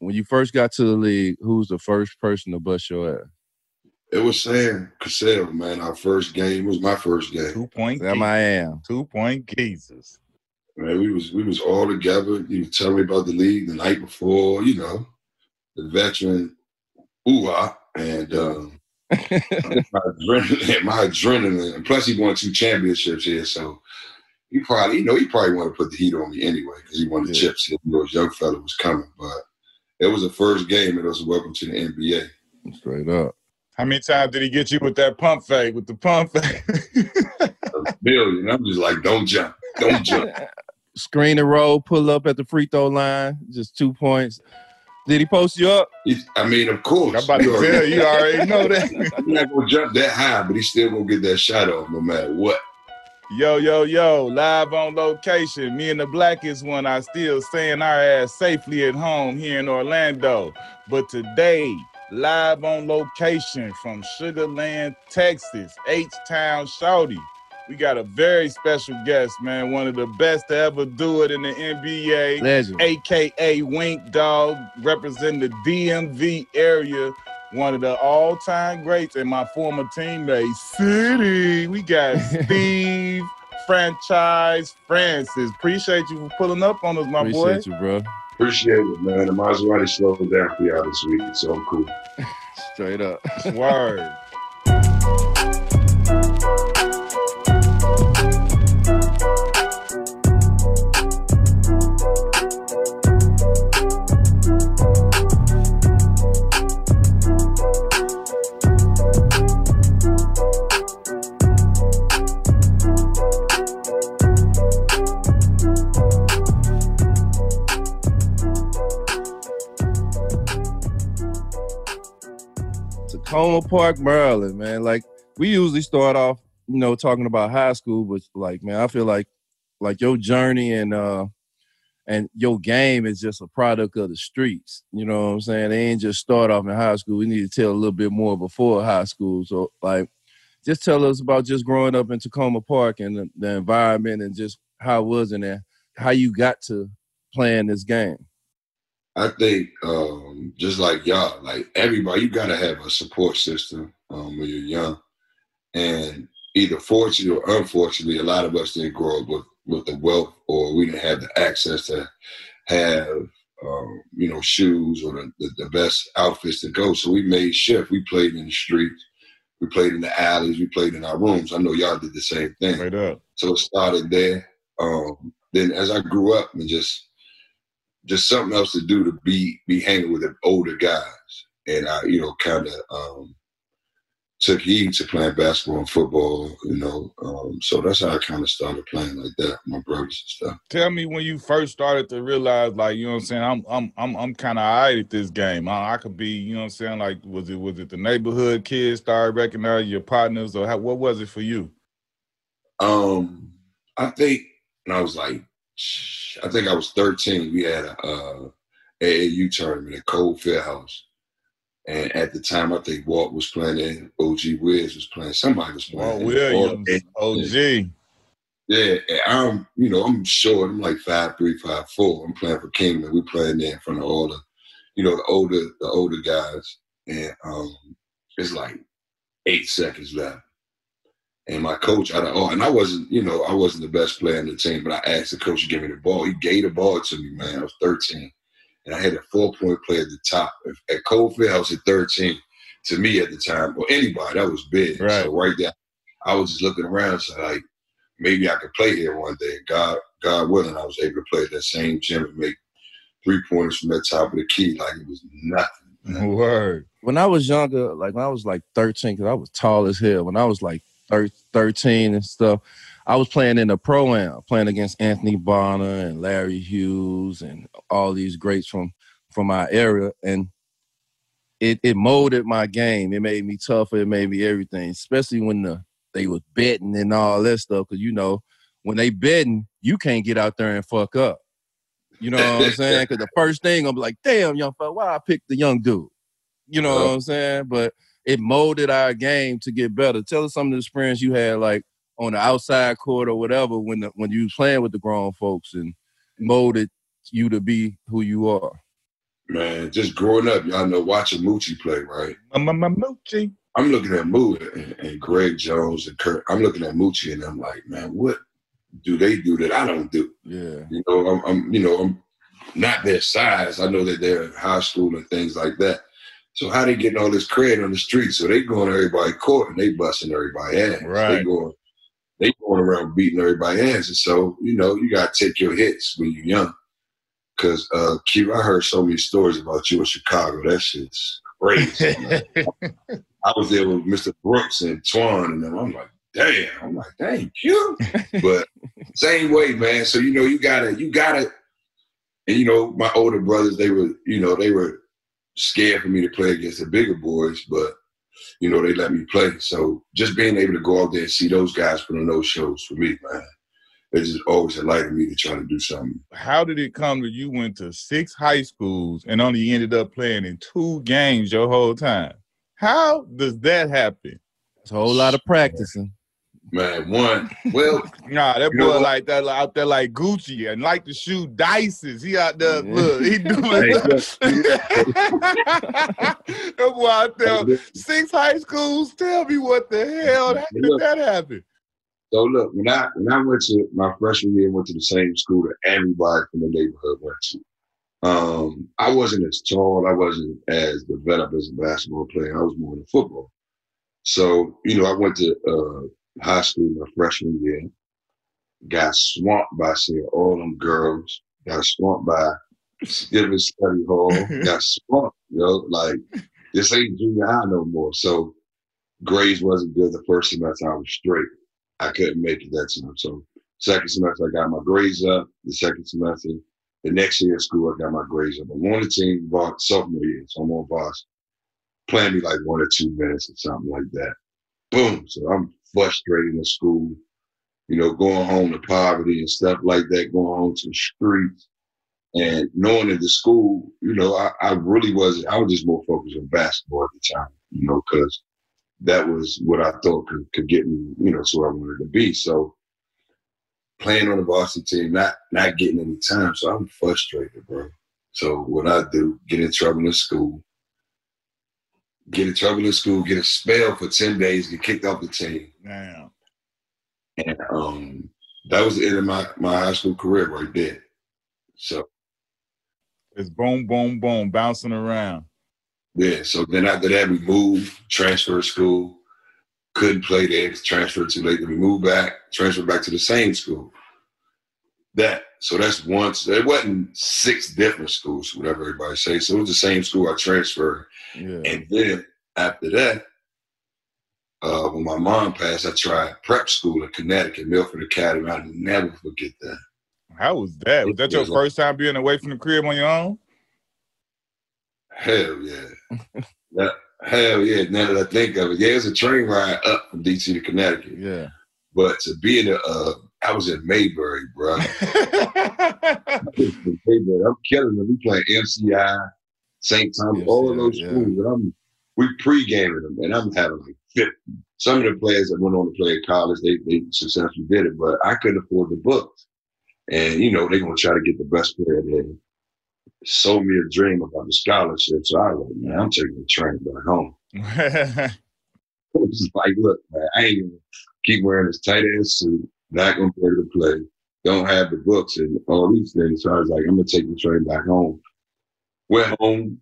when you first got to the league, who was the first person to bust your ass? It was Sam Cassell, man. Our first game was my first game. Two point. Them I am. Two point geezers. Man, we was we was all together. You was telling me about the league the night before, you know, the veteran ooh and um, my adrenaline, my adrenaline, and plus he won two championships here, so he probably, you know, he probably wanted to put the heat on me anyway because he wanted yeah. chips. He knew his young fella was coming, but it was the first game. It was welcome to the NBA. Straight up. How many times did he get you with that pump fake? With the pump fake? a million. I'm just like, don't jump, don't jump. Screen and roll, pull up at the free throw line, just two points. Did he post you up? I mean, of course. I'm about to tell you, already know that. He's not gonna jump that high, but he's still gonna get that shot off no matter what. Yo, yo, yo, live on location. Me and the blackest one are still staying our ass safely at home here in Orlando. But today, live on location from Sugarland, Texas, H-Town Shorty. We got a very special guest, man. One of the best to ever do it in the NBA. Legend. AKA Wink Dog, representing the DMV area one of the all-time greats and my former teammate, City. We got Steve Franchise Francis. Appreciate you for pulling up on us, my Appreciate boy. Appreciate you, bro. Appreciate it, man. The Maserati slowed down for y'all this week, so I'm cool. Straight up. Word. Takoma Park, Maryland, man. Like we usually start off, you know, talking about high school, but like, man, I feel like like your journey and uh and your game is just a product of the streets. You know what I'm saying? They ain't just start off in high school. We need to tell a little bit more before high school. So like just tell us about just growing up in Takoma Park and the, the environment and just how it was in there, how you got to playing this game. I think um, just like y'all, like everybody, you gotta have a support system um, when you're young. And either fortunately or unfortunately, a lot of us didn't grow up with with the wealth, or we didn't have the access to have um, you know shoes or the, the, the, best outfits to go. So we made shift. We played in the streets. We played in the alleys. We played in our rooms. I know y'all did the same thing. Right up. So it started there. Um, then as I grew up and just just something else to do to be be hanging with the older guys, and I you know kind of um, took heed to playing basketball and football, you know. Um, so that's how I kind of started playing like that, my brothers and stuff. Tell me when you first started to realize, like, you know what I'm saying, I'm I'm I'm I'm kind of alright at this game. I, I, could be, you know what I'm saying, like, was it was it the neighborhood kids started recognizing your partners, or how, what was it for you? Um, I think, and I was like I think I was 13. We had a uh, AAU tournament at Cole Fieldhouse. And at the time, I think Walt was playing and OG Wiz was playing. Somebody was playing. Walt Williams, OG. Yeah, and I'm, you know, I'm short. I'm like five three, five four. I'm playing for Kingman. We're playing there in front of all the, you know, the older, the older guys. And um, it's like eight seconds left. And my coach, I oh, and I wasn't, you know, I wasn't the best player in the team, but I asked the coach to give me the ball. He gave the ball to me, man. I was 13. And I had a four point play at the top. At Cole Field, I was at 13, to me at the time, or anybody, that was big. Right. So right there, I was just looking around, so like, maybe I could play here one day. God, God willing, I was able to play at that same gym and make three pointers from that top of the key like it was nothing. Man. Word. When I was younger, like when I was like 13, because I was tall as hell. When I was like 13 and stuff, I was playing in the pro am, playing against Anthony Bonner and Larry Hughes and all these greats from from our area, and it it molded my game. It made me tougher. It made me everything, especially when the they was betting and all that stuff. Because you know, when they betting, you can't get out there and fuck up. You know what I'm saying? Because the first thing I'm like, damn, young fella, why I picked the young dude? You know what I'm saying? But it molded our game to get better. Tell us some of the experience you had, like on the outside court or whatever, when the, when you was playing with the grown folks and molded you to be who you are. Man, just growing up, y'all know watching Moochie play, right? Moochie. I'm looking at Moochie and, and Greg Jones and Kurt. I'm looking at Moochie and I'm like, man, what do they do that I don't do? Yeah. You know, I'm, I'm you know, I'm not their size. I know that they're in high school and things like that. So how they getting all this credit on the street? So they going to everybody court and they busting everybody ass. Right. They going, they going around beating everybody ass. And so you know you got to take your hits when you're young. Cause uh, Q, I heard so many stories about you in Chicago. That shit's crazy. I was there with Mr. Brooks and Twan, and them. I'm like, damn. I'm like, dang, you. but same way, man. So you know, you gotta, you gotta, and you know, my older brothers, they were, you know, they were scared for me to play against the bigger boys, but you know, they let me play. So just being able to go out there and see those guys put on those shows for me, man, it just always enlightened me to try to do something. How did it come that you went to six high schools and only ended up playing in two games your whole time? How does that happen? It's a whole lot of practicing. Man, one, well, Nah, that boy like that out there like Gucci and like to shoot dices. He out there, look, he doing that boy out there. Six high schools. Tell me what the hell how did Look. that happen? So look, when I when I went to my freshman year, went to the same school that everybody from the neighborhood went to. Um, I wasn't as tall, I wasn't as developed as a basketball player. I was more into football. So you know, I went to uh, high school my freshman year. Got swamped by seeing all them girls. Got swamped by giving study hall. Mm-hmm. got swamped, you know, like this ain't junior high no more. So grades wasn't good the first semester. I was straight. I couldn't make it that time. So second semester, I got my grades up. The second semester, the next year at school, I got my grades up. I'm on the team var- sophomore year, so I'm on varsity. Playing me like one or two minutes or something like that. Boom. So I'm frustrated in school, you know, going home to poverty and stuff like that, going home to the streets. And knowing that the school, you know, I, I really wasn't, I was just more focused on basketball at the time, you know, because that was what I thought could, could get me, you know, to where I wanted to be. So playing on the varsity team, not not getting any time, so I'm frustrated, bro. So what I do, get in trouble in school, get in trouble in school, get a spell for ten days, get kicked off the team, Damn. and um, that was the end of my my high school career right there. So It's boom, boom, boom, bouncing around. Yeah. So then after that, we moved, transferred school, couldn't play there, transferred too late. Then we moved back, transferred back to the same school. That so that's once. There wasn't six different schools, whatever everybody say. So it was the same school I transferred, Yeah. and then after that, uh, when my mom passed, I tried prep school in Connecticut, Milford Academy. I'll never forget that. How was that? Was that your first time being away from the crib on your own? Hell yeah. that, hell yeah. Now that I think of it, yeah, it was a train ride up from DC to Connecticut. Yeah. But to be in a, uh, I was in Mayberry, bro. Mayberry. I'm killing them. We playing MCI, St. Thomas, all of those Yeah, schools. And I'm, we pre-gaming them, and I'm having like 50. Some of the players that went on to play at college, they, they successfully did it, but I couldn't afford the books. And, you know, they're going to try to get the best player there. Sold me a dream about the scholarship. So I was like, man, I'm taking the train back home. It was like, look, man, I ain't gonna keep wearing this tight ass suit, not gonna be able to play, don't have the books and all these things. So I was like, I'm gonna take the train back home. Went home,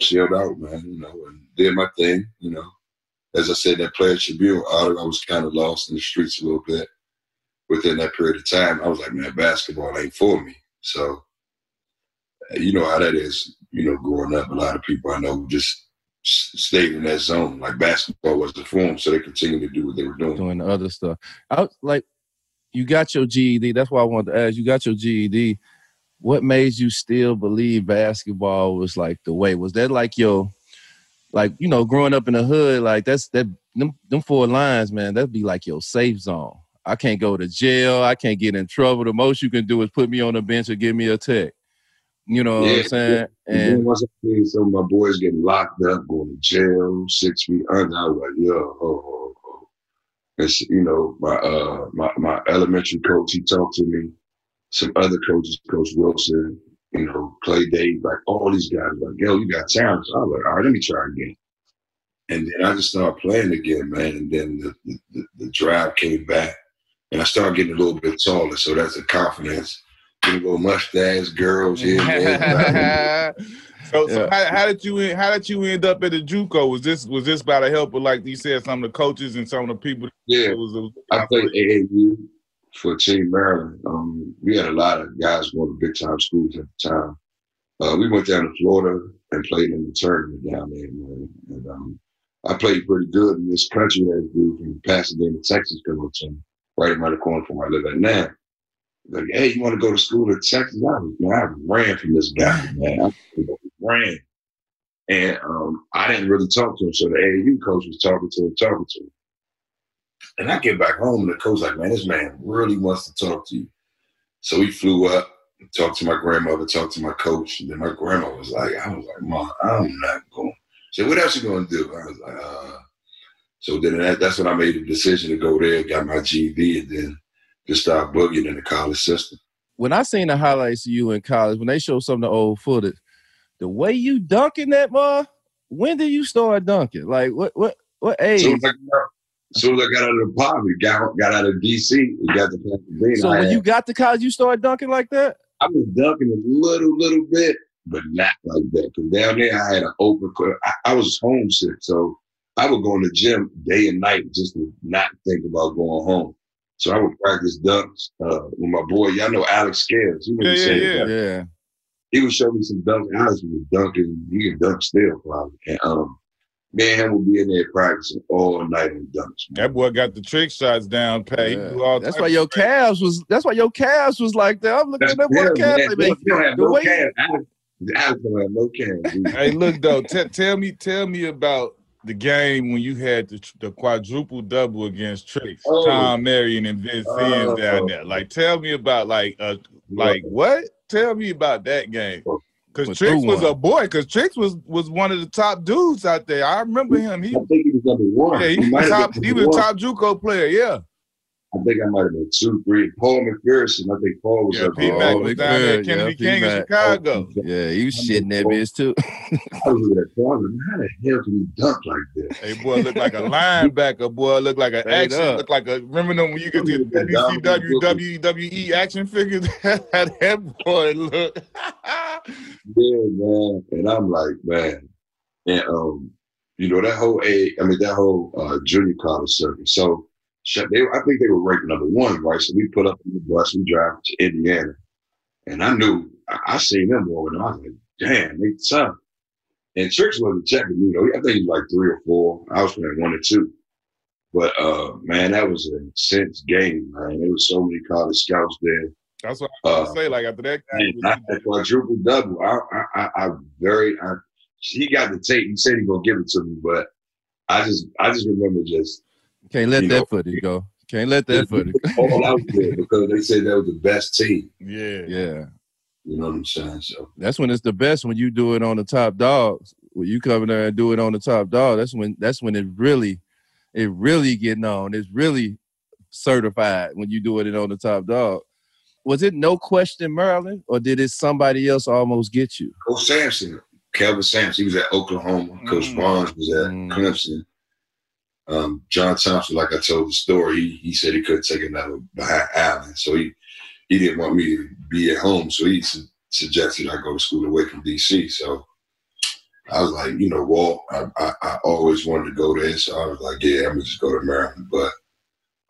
chilled out, man, you know, and did my thing, you know. As I said, that player tribune, I I was kind of lost in the streets a little bit within that period of time. I was like, man, basketball ain't for me. So, you know how that is, you know, growing up, a lot of people I know just stayed in that zone. Like basketball was the form, so they continued to do what they were doing. Doing the other stuff. I was like, you got your GED. That's why I wanted to ask. You got your GED. What made you still believe basketball was like the way? Was that like your, like you know, growing up in the hood? Like that's that them them four lines, man. That'd be like your safe zone. I can't go to jail. I can't get in trouble. The most you can do is put me on the bench or give me a tech. You know what I'm saying? And then And once I seen some of my boys getting locked up, going to jail, six feet under, I was like, yo, oh, oh, oh. And, you know, my, uh, my, my elementary coach, he talked to me. Some other coaches, Coach Wilson, you know, Clay Davis, like all these guys, like, yo, you got talent. So I was like, all right, let me try again. And then I just started playing again, man. And then the, the, the drive came back, and I started getting a little bit taller. So that's the confidence. Getting a little mustache, girls here. and there. So, so how, how did you how did you end up at the JUCO? Was this was this by the help of like you said some of the coaches and some of the people? yeah, That was, it was I played AAU for Team Maryland. Um, we had a lot of guys going to big time schools at the time. Uh, we went down to Florida and played in the tournament down there, man. And um, I played pretty good in this country that grew from Pasadena, Texas, come up to right around the corner from where I live at now. Like, hey, you want to go to school in Texas? I, man, I ran from this guy, man. I ran. And um, I didn't really talk to him. So the AAU coach was talking to him, talking to him. And I get back home and the coach like, man, this man really wants to talk to you. So he flew up, talked to my grandmother, talked to my coach. And then my grandma was like, I was like, Mom, I'm not going. She said, what else you gonna do? I was like, uh. So then that, that's when I made the decision to go there, got my GED, and then just start boogieing in the college system. When I seen the highlights of you in college, when they show some of the old footage, the way you dunking that ball, when did you start dunking? Like what what what age? So as I got, soon as I got out of the poverty, got got out of DC, we got to Pasadena. So when you got to college, you started dunking like that? I was dunking a little, little bit, but not like that. Because down there, I had an open. court. I, I was homesick, so I would go in the gym day and night just to not think about going home. So I would practice dunks uh, with my boy. Y'all know Alex Scales. He would Yeah, yeah, say yeah. Yeah. He would show me some dunks. Alex was dunking. He can dunk still, probably. And um, me and him would be in there practicing all night on dunks. man. That boy got the trick shots down, pay. Yeah. That's why of your calves was that's why your calves was like that. I'm looking That's at that boy him, calves. man. They make- He don't have the no way- calves. Alex, Alex don't have no calves. dude. Hey, look though, t- tell me, tell me about the game when you had the, the quadruple double against Tricks, Oh. Tom Marion and Vince Sims Oh. down there. Like, tell me about like, uh, like what? Tell me about that game. Because Went Tricks was one. a boy. Because Tricks was was one of the top dudes out there. I remember him. He I think he was number one. yeah, he, might was have top. He was a one. top JUCO player. Yeah, I think I might have been two, three. Paul McPherson. I think Paul was yeah. up P there. Mac Oh, was Big down there. Kennedy yeah, King in P-Mac. Chicago. Yeah, you was shitting that bitch too. I was with that Paul. I was like, How the hell can he dunk like that? Hey, boy, look like a linebacker. Boy, look like an action. Look like a. Remember them when you get the WCW, WWE E action figures? How that boy look. Yeah, man. And I'm like, man. And um, you know that whole a, I mean that whole uh, junior college circuit. So shut- they, I think they were ranked number one, right? So we put up in the bus, we drive to Indiana, and I knew I, I seen them over there. I was like, damn, they tough. And Tricks wasn't checking me, you know. I think he was like three or four. I was playing one or two. But uh, man, that was an intense game, man. There was so many college scouts there. That's what I was Uh, say. Like after that And game, I had quadruple double. I, I, I, I very, I, he got the tape. He said he gonna give it to me, but I just, I just remember just Can't let You that know- footage go. Can't let that footage. all out there because they said that was the best team. yeah, Yeah. You know what I'm saying? So That's when it's the best when you do it on the top dogs. When you come in there and do it on the top dog, that's when that's when it really, it really getting on. It's really certified when you do it on the top dog. Was it no question Maryland, or did it somebody else almost get you? Coach Sampson, Kelvin Sampson, he was at Oklahoma. Coach Mm. Barnes was at Mm. Clemson. Um, John Thompson, like I told the story, he, he said he couldn't take another behind Allen, so he he didn't want me to be at home, so he su- suggested I go to school away from DC. So I was like, you know, Walt, I, I, I always wanted to go there, so I was like, yeah, I'm gonna just go to Maryland. But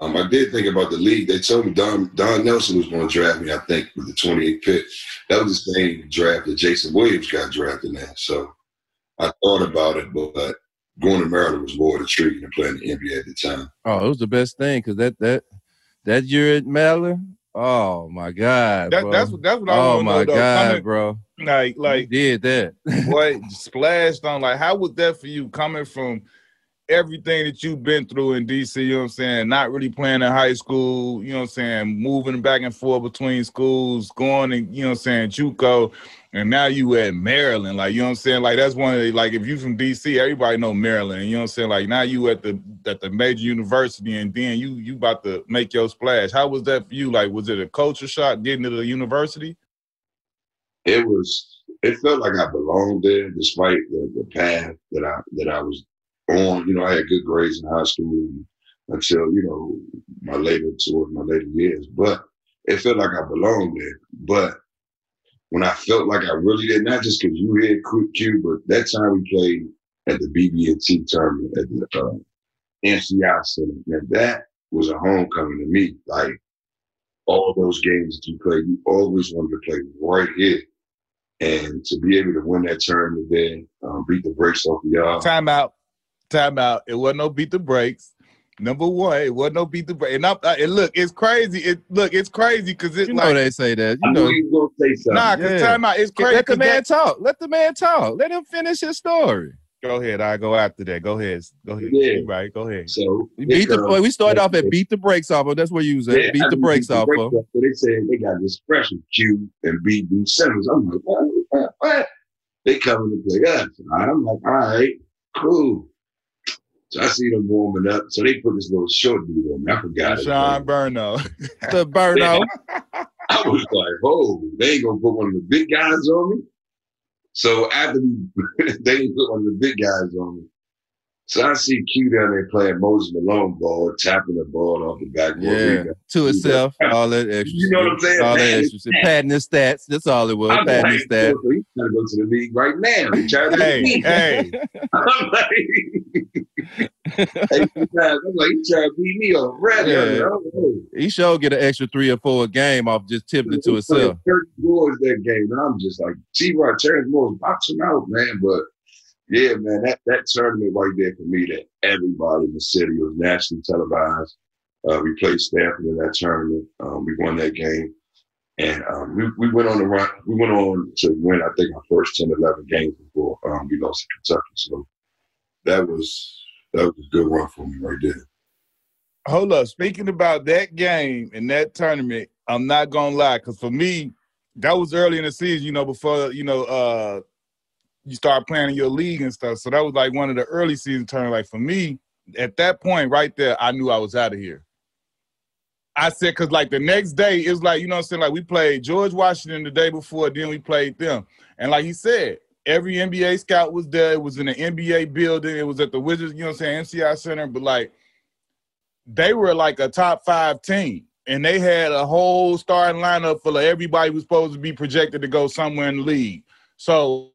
um, I did think about the league. They told me Don Don Nelson was going to draft me. I think with the 28th pick. That was the same draft that Jason Williams got drafted in. So I thought about it, but going to Maryland was more the treat than playing the NBA at the time. Oh, it was the best thing because that that that year at Maryland. Oh my God, that, bro. that's what that's what I oh want to my know. Though. God, Coming, bro. like like you did that. boy splashed on like how was that for you coming from everything that you've been through in DC, you know what I'm saying? Not really playing in high school, you know what I'm saying, moving back and forth between schools, going and you know what I'm saying, JUCO, and now you at Maryland. Like, you know what I'm saying? Like that's one of the like if you from DC, everybody know Maryland. You know what I'm saying? Like now you at the at the major university and then you you about to make your splash. How was that for you? Like was it a culture shock getting to the university? it was it felt like I belonged there, despite the, the path that I that I was on. You know, I had good grades in high school until you know my later towards my later years, but it felt like I belonged there. But when I felt like I really did, not just because you had Quick Q, but that time we played at the BB&T tournament at the uh, MCI Center, and that was a homecoming to me. Like all those games that you played, you always wanted to play right here. And to be able to win that tournament there, um, beat the brakes off of y'all. Time out. Time out. It wasn't no beat the brakes. Number one, it wasn't no beat the brakes. And, I, and look, it's crazy. It look, it's crazy because it's You like know they say that. You I know, knew you was gonna say something. nah. Cause Yeah. time out. It's crazy. let the man that- talk. Let the man talk. Let him finish his story. Go ahead. I go after that. Go ahead. Go ahead. Yeah. Right. Go ahead. So We it beat the. comes- We started off at beat the brakes off of. That's where you was at. Yeah, beat I the mean, brakes off of. off, So they said they got this special Q and BB Simmons. I'm like, what? what, what? They coming to play us. I'm like, all right, cool. So I see them warming up. So they put this little short dude on me. I forgot it. Sean Burno. The burno. I was like, oh, they ain't gonna put one of the big guys on me. So after we, they ain't put one of the big guys on me. So I see Q down there playing Moses Malone ball, tapping the ball off the backboard. Yeah. To itself. All that extra. You know what I'm saying? All that extra. shit. Padding his stats. That's all it was. I'm Padding his stats. he's trying to go to the league right now. He's trying to hey, hey. I'm like, hey, I'm like, he's trying to beat me already. Yeah. I'm like, He sure get an extra three or four a game off just tipping it to himself. 30 boards that game. And I'm just like, T Rod Terence Morris boxing out, man. But yeah, man, that, that tournament right there for me that everybody in the city was nationally televised. Uh, we played Stanford in that tournament. Um, we won that game. And um, we, we went on the run. We went on to win, I think, our first 10, 11 games before um, we lost to Kentucky. So that was that was a good run for me right there. Hold up. Speaking about that game and that tournament, I'm not gonna lie, because for me, that was early in the season, you know, before you know, uh you start playing in your league and stuff. So that was like one of the early season tournaments. Like for me, at that point right there, I knew I was out of here. I said, because like the next day, it was like, you know what I'm saying? Like we played George Washington the day before, then we played them. And like he said, every NBA scout was there. It was in the NBA building. It was at the Wizards, you know what I'm saying, MCI Center. But like they were like a top five team. And they had a whole starting lineup full of everybody was supposed to be projected to go somewhere in the league. So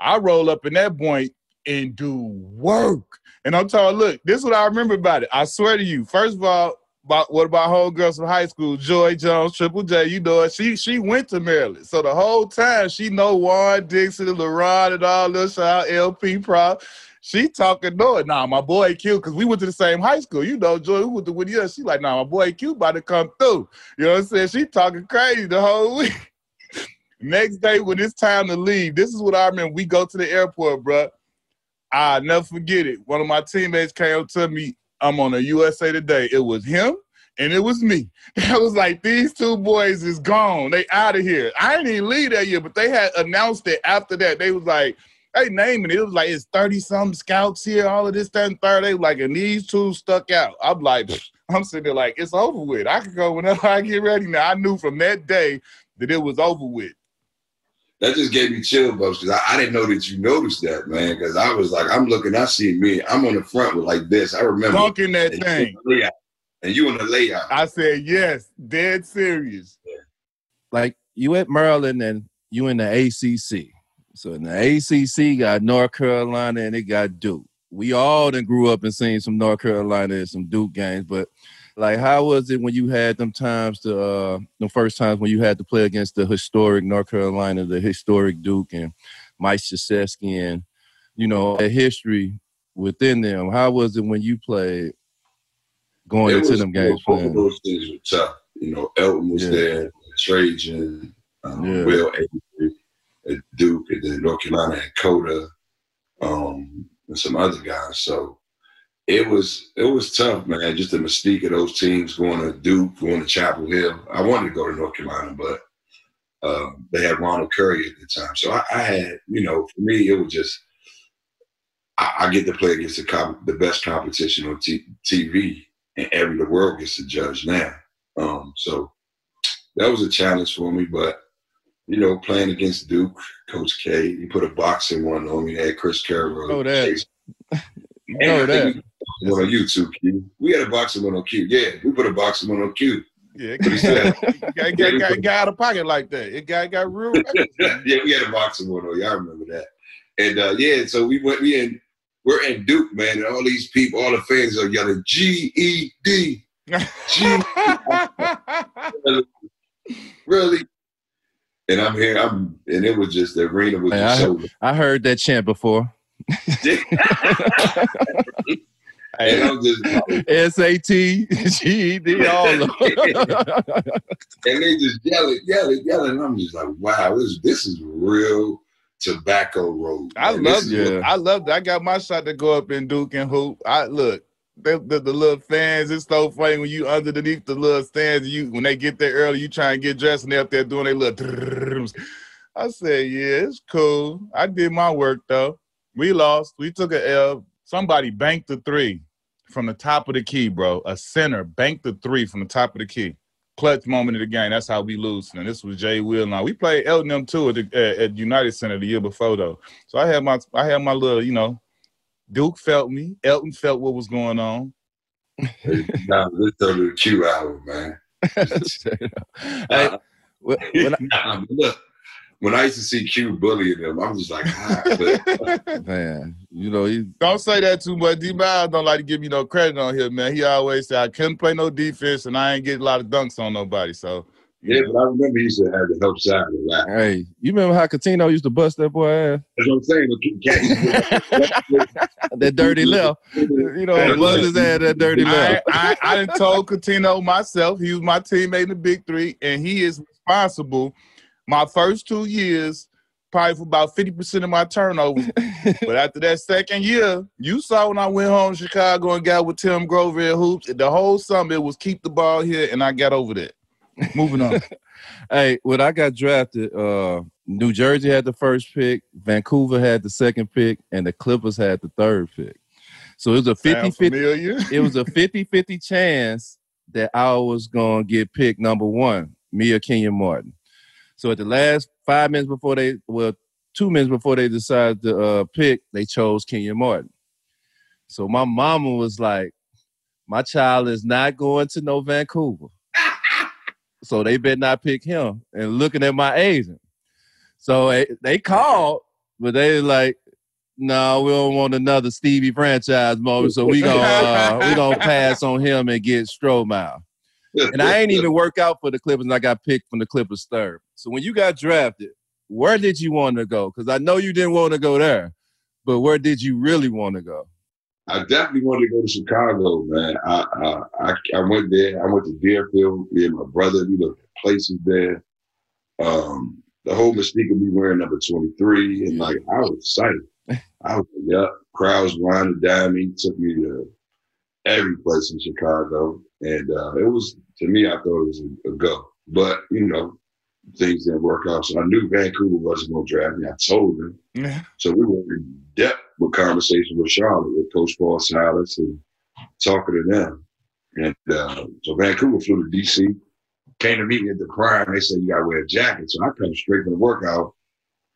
I roll up in that point and do work. And I'm talking, look, this is what I remember about it. I swear to you. First of all, about what about homegirls from high school, Joy Jones, Triple J, you know it. She she went to Maryland. So the whole time she know Juan Dixon and Laron and all this out LP Pro. She talking no, nah, my boy Q, because we went to the same high school. You know, Joy, we went to with. She like, nah, my boy Q about to come through. You know what I'm saying? She talking crazy the whole week. Next day, when it's time to leave, this is what I remember. We go to the airport, bruh. I'll never forget it. One of my teammates came up to me. I'm on a USA Today. It was him and it was me. I was like, these two boys is gone. They out of here. I didn't even leave that year, but they had announced it after that. They was like, they naming it. It was like, it's 30 some scouts here, all of this, that, and third. They like, and these two stuck out. I'm like, I'm sitting there like, it's over with. I could go whenever I get ready now. I knew from that day that it was over with. That just gave me chill bumps because I, I didn't know that you noticed that, man. Because I was like, I'm looking, I see me, I'm on the front with like this. I remember. Dunking that and thing. You layout, and you on the layout. I said, yes, dead serious. Like you at Maryland and you in the ACC. So in the ACC got North Carolina and it got Duke. We all then grew up and seen some North Carolina and some Duke games, but like how was it when you had them times to uh the first times when you had to play against the historic North Carolina, the historic Duke and Mike Krzyzewski and you know a history within them. How was it when you played going It into was- them games Both of those things were tough. You know, Elton was Yeah. there, Trajan, um, Yeah. Will Avery at Duke, and then North Carolina had Cota, um, and some other guys. So it was it was tough, man. Just the mystique of those teams going to Duke, going to Chapel Hill. I wanted to go to North Carolina, but um, they had Ronald Curry at the time. So I, I had, you know, for me, it was just I, I get to play against the comp- the best competition on t- TV, and every the world gets to judge now. Um, so that was a challenge for me, but you know, playing against Duke, Coach K. He put a box-and-one on me. Had Chris Carrawell. Oh, that. Chase- You And know that. We- One on YouTube, Q. We had a box-and-one on Q. Yeah, we put a box-and-one on Q. Yeah, But he it got, got, got, got out of pocket like that. It got got real. yeah, we had a box-and-one on. Y'all remember that? And uh, yeah, so we went. We in. We're in Duke, man, and all these people, all the fans are yelling G E D. G really. And I'm here. I'm, and it was just the arena was Man, just I- so. I heard that chant before. and I'm just, and S-A-T, G-E-D, all of them. they just yelling, yelling, yelling. And I'm just like, wow, this this is real tobacco road. I love yeah. it. I love it. I got my shot to go up in Duke and hoop. I look. The, the, the little fans, it's so funny when you underneath the little stands. You when they get there early, you try and get dressed, and they up there doing their little. I said, yeah, it's cool. I did my work though. We lost. We took a L. Somebody banked the three from the top of the key, bro. A center banked the three from the top of the key. Clutch moment of the game. That's how we lose. And this was Jay Will. Now we played Elton too at, the, at, at United Center the year before though. So I had my I had my little, you know, Duke felt me. Elton felt what was going on. Nah, this is the Q album, man. hey, when when I, Nah, look, when I used to see Q bullying them, I'm just like, ah, man, you know, he, Don't say that too much. D Miles don't like to give me no credit on here, man. He always said I couldn't play no defense and I ain't get a lot of dunks on nobody. So yeah, but I remember he used to have the help side of the rap. hey, you remember how Cuttino used to bust that boy ass? That's what I'm saying. But Cat- That dirty left. You know, Hey, bust his ass that dirty I, left. I, I done told Cuttino myself. He was my teammate in the Big Three, and he is responsible. My first two years, probably for about fifty percent of my turnover. but after that second year, you saw when I went home to Chicago and got with Tim Grover at hoops. The whole summer it was keep the ball here, and I got over that. Moving on. Hey, when I got drafted, uh, New Jersey had the first pick, Vancouver had the second pick, and the Clippers had the third pick. So it was a 50 50 it was a 50-50 chance that I was gonna get picked number one, me or Kenyon Martin. So at the last five minutes before they well, two minutes before they decided to uh, pick, they chose Kenyon Martin. So my mama was like, My child is not going to no Vancouver. so they better not pick him. And looking at my agent. So they called, but they like, no, we don't want another Stevie franchise moment. So we gonna uh, we gonna pass on him and get Stromile. And I ain't even work out for the Clippers, and I got picked from the Clippers third. So when you got drafted, where did you want to go? Because I know you didn't want to go there, but where did you really want to go? I definitely wanted to go to Chicago, man. I, I I I went there. I went to Deerfield. Me and my brother. We looked at places there. Um, the whole mystique of me wearing number twenty three, and like I was excited. I was like, yeah. Crowds wanted down me, took me to every place in Chicago, and uh, it was to me. I thought it was a, a go, but you know, things didn't work out. So I knew Vancouver wasn't going to draft me. I told them. Yeah. So we were in depth with conversation with Charlotte, with Coach Paul Silas, and talking to them. And uh, so Vancouver flew to DC, came to meet me at the prime. They said, You got to wear a jacket. So I come straight from the workout,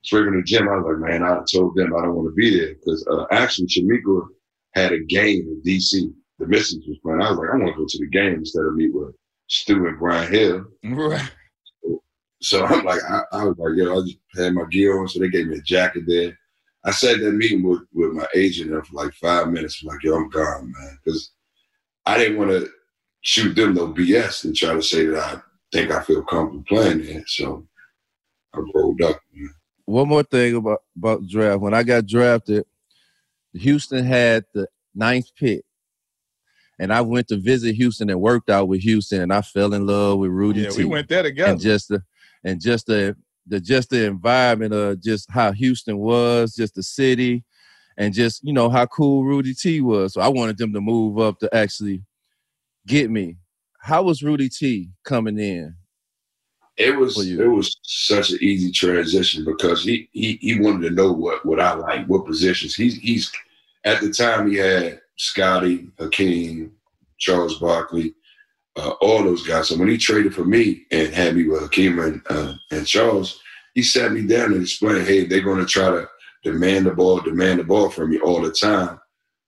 straight from the gym. I was like, Man, I told them I don't want to be there because uh, actually, Shamika had a game in DC. The missus was playing. I was like, I want to go to the game instead of meet with Stu and Brian Hill. Right. So I'm like, I, I was like, yo, I just had my gear on, so they gave me a jacket there. I sat in that meeting with, with my agent there for like five minutes. I'm like, yo, I'm gone, man, because I didn't want to shoot them no BS and try to say that I think I feel comfortable playing there. So I rolled up. Man. One more thing about about the draft. When I got drafted, Houston had the ninth pick. And I went to visit Houston and worked out with Houston, and I fell in love with Rudy Yeah, T. we went there together. and just the and just the the just the environment of just how Houston was, just the city, and just you know how cool Rudy T was. So I wanted them to move up to actually get me. How was Rudy T coming in? It was it was such an easy transition because he he he wanted to know what what I like, what positions. He's he's at the time he had Scotty, Hakeem, Charles Barkley, uh, all those guys. So when he traded for me and had me with Hakeem and uh, and Charles, he sat me down and explained, hey, they're going to try to demand the ball, demand the ball from you all the time,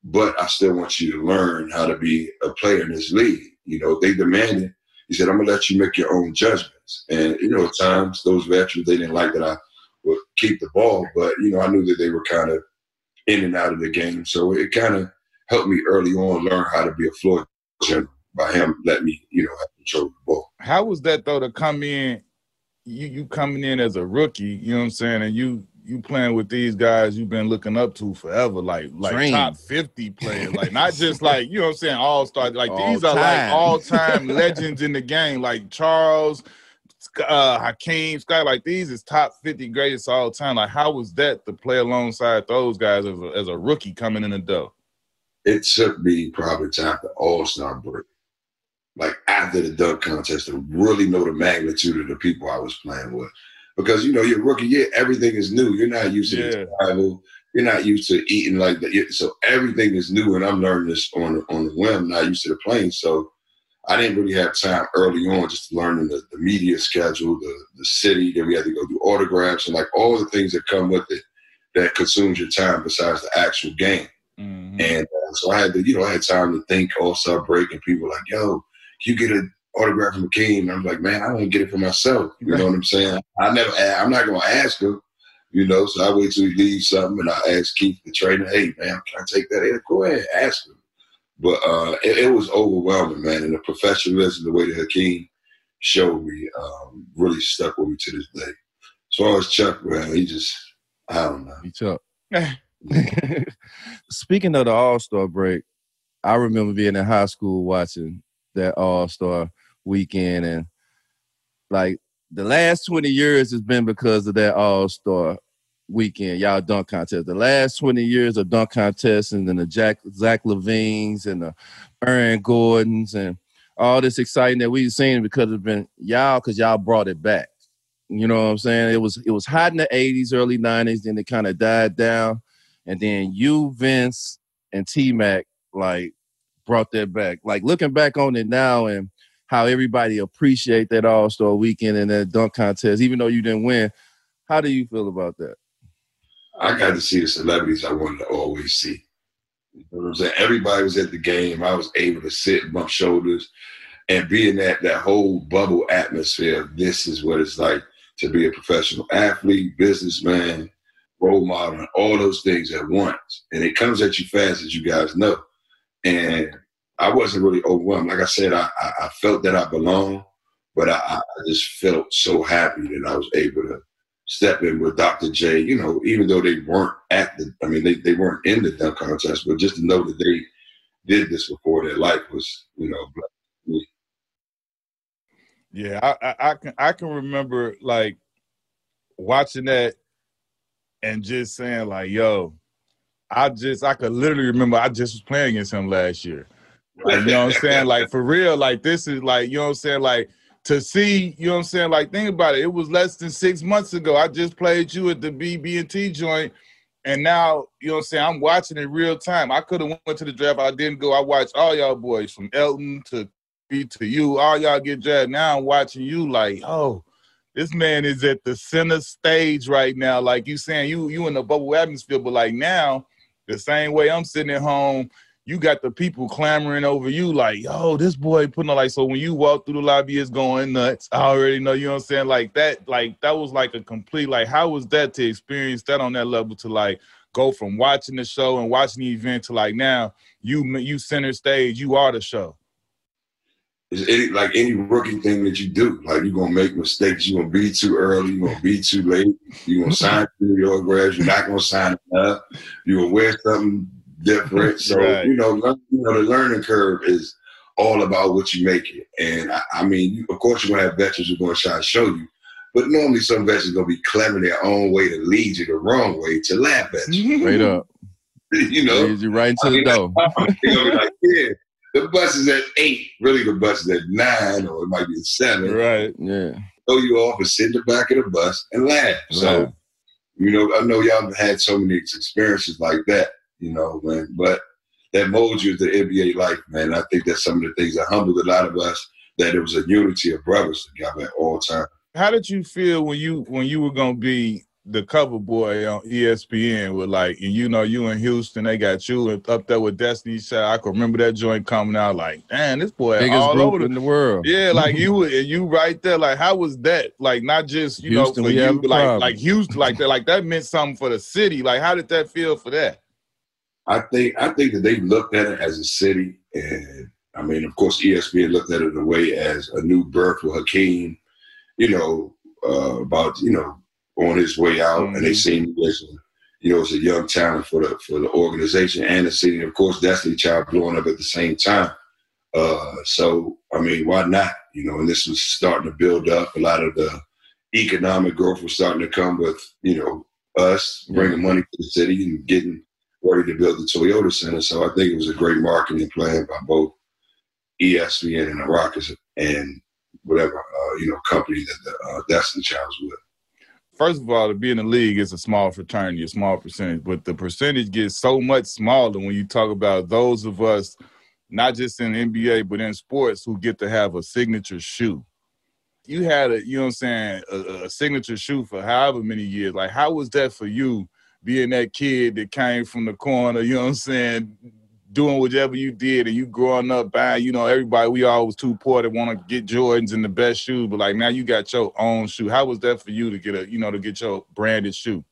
but I still want you to learn how to be a player in this league. You know, they demanded. He said, I'm gonna let you make your own judgments. And you know, at times those veterans they didn't like that I would keep the ball, but you know, I knew that they were kind of in and out of the game. So it kind of helped me early on learn how to be a floor general by him letting me, you know, have control of the ball. How was that though to come in? You you coming in as a rookie, you know what I'm saying, and you you playing with these guys you've been looking up to forever, like like Dream. top 50 players, like not just like you know what I'm saying, all stars. Like all these are like all time legends in the game, like Charles, uh Hakeem, Scott, like these is top 50 greatest all time. Like, how was that to play alongside those guys as a, as a rookie coming in the door? It took me probably time the all-star break. Like after the dunk contest to really know the magnitude of the people I was playing with because you know you're rookie year, everything is new. You're not used to yeah. travel. You're not used to eating like that. So everything is new, and I'm learning this on on the whim. Not used to the plane, so I didn't really have time early on just learning the, the media schedule, the the city. Then we had to go do autographs and like all the things that come with it that consumes your time besides the actual game. Mm-hmm. And uh, so I had to, you know, I had time to think all sub break, and people like, "Yo, you get an autograph from King. I'm like, man, I don't get it for myself. You know what I'm saying? I never, I'm not gonna ask him. You know, so I wait till he leaves something and I ask Keith, the trainer, hey man, can I take that? Hey, go ahead, ask him. But uh, it, it, was overwhelming, man, and the professionalism, the way that Hakeem showed me, um, really stuck with me to this day. As far as Chuck, man, he just, I don't know. He Chuck. Speaking of the All Star break, I remember being in high school watching that All Star weekend and like the last 20 years has been because of that all-star weekend, y'all dunk contest. The last 20 years of dunk contests and then the Jack Zach LaVines and the Aaron Gordons and all this exciting that we've seen because it's been y'all because y'all brought it back. You know what I'm saying? It was it was hot in the 80s, early 90s, then it kind of died down. And then you, Vince, and T Mac like brought that back. Like looking back on it now and how everybody appreciate that All Star weekend and that dunk contest, even though you didn't win. How do you feel about that? I got to see the celebrities I wanted to always see. You know what I'm saying? Everybody was at the game. I was able to sit and bump shoulders and be in that that whole bubble atmosphere. This is what it's like to be a professional athlete, businessman, role model, and all those things at once. And it comes at you fast, as you guys know. And I wasn't really overwhelmed. Like I said, I, I, felt that I belonged, but I, I, just felt so happy that I was able to step in with Dr. J. You know, even though they weren't at the, I mean, they, they weren't in the dunk contest, but just to know that they did this before their life was, you know, yeah, I, I, I can I can remember like watching that and just saying like, "Yo, I just I could literally remember I just was playing against him last year." Like, you know what I'm saying? Like for real, like this is like, you know what I'm saying? Like to see, you know what I'm saying? Like think about it. It was less than six months ago. I just played you at the BB&T joint. And now, you know what I'm saying? I'm watching it real time. I could have went to the draft. I didn't go. I watched all y'all boys from Elton to B to you. All y'all get drafted. Now I'm watching you like, oh, this man is at the center stage right now. Like you saying, you you in the bubble atmosphere, but like now, the same way I'm sitting at home you got the people clamoring over you like, yo, this boy putting on like so when you walk through the lobby, it's going nuts. I already know, you know what I'm saying? Like that, like that was like a complete like how was that to experience that on that level to like go from watching the show and watching the event to like now you you center stage, you are the show. It's any, like any rookie thing that you do. Like you're gonna make mistakes. You're gonna be too early. You're gonna be too late. You're gonna sign your autographs. You're not gonna sign up. You're gonna wear something different. So right. you know, you know, the learning curve is all about what you make it. And I, I mean, you, of course, you're gonna have veterans who are gonna try to show you, but normally some veterans are gonna be clever in their own way to lead you the wrong way to laugh at you. Straight up. you know, leads you right into I mean, the door. like, yeah, the bus is at eight. Really, the bus is at nine, or it might be at seven. Right. Yeah. Throw you off and sit in the back of the bus and laugh. Right. So, you know, I know y'all have had so many experiences like that you know, man. But that molds you to NBA life, man. I think that's some of the things that humbled a lot of us, that it was a unity of brothers together at all times. How did you feel when you when you were gonna be the cover boy on ESPN with like, and you know, you in Houston, they got you up there with Destiny Child. I can remember that joint coming out like, man, this boy Biggest all group over the in the world. Yeah, like you and you right there. Like, how was that? Like, not just you Houston, know for you, like like Houston, like that. Like that meant something for the city. Like, how did that feel for that? I think I think that they looked at it as a city, and I mean, of course, ESPN looked at it in a way as a new birth for Hakeem. You know, uh, about you know on his way out, and they Mhm. seen me as a, you know as a young talent for the for the organization and the city. Of course, Destiny Child blowing up at the same time. Uh, so I mean, why not? You know, and this was starting to build up. A lot of the economic growth was starting to come with you know us bringing money to the city and getting ready to build the Toyota Center. So I think it was a great marketing plan by both ESPN and the Rockets and whatever uh, you know company that the uh, Destiny Child was with. First of all, to be in the league is a small fraternity, a small percentage, but the percentage gets so much smaller when you talk about those of us, not just in NBA, but in sports, who get to have a signature shoe. You had a, you know what I'm saying, a, a signature shoe for however many years. Like, how was that for you, being that kid that came from the corner, you know what I'm saying, doing whatever you did and you growing up buying, you know, everybody, we all was too poor to want to get Jordans and the best shoes, but like now you got your own shoe. How was that for you to get a, you know, to get your branded shoe?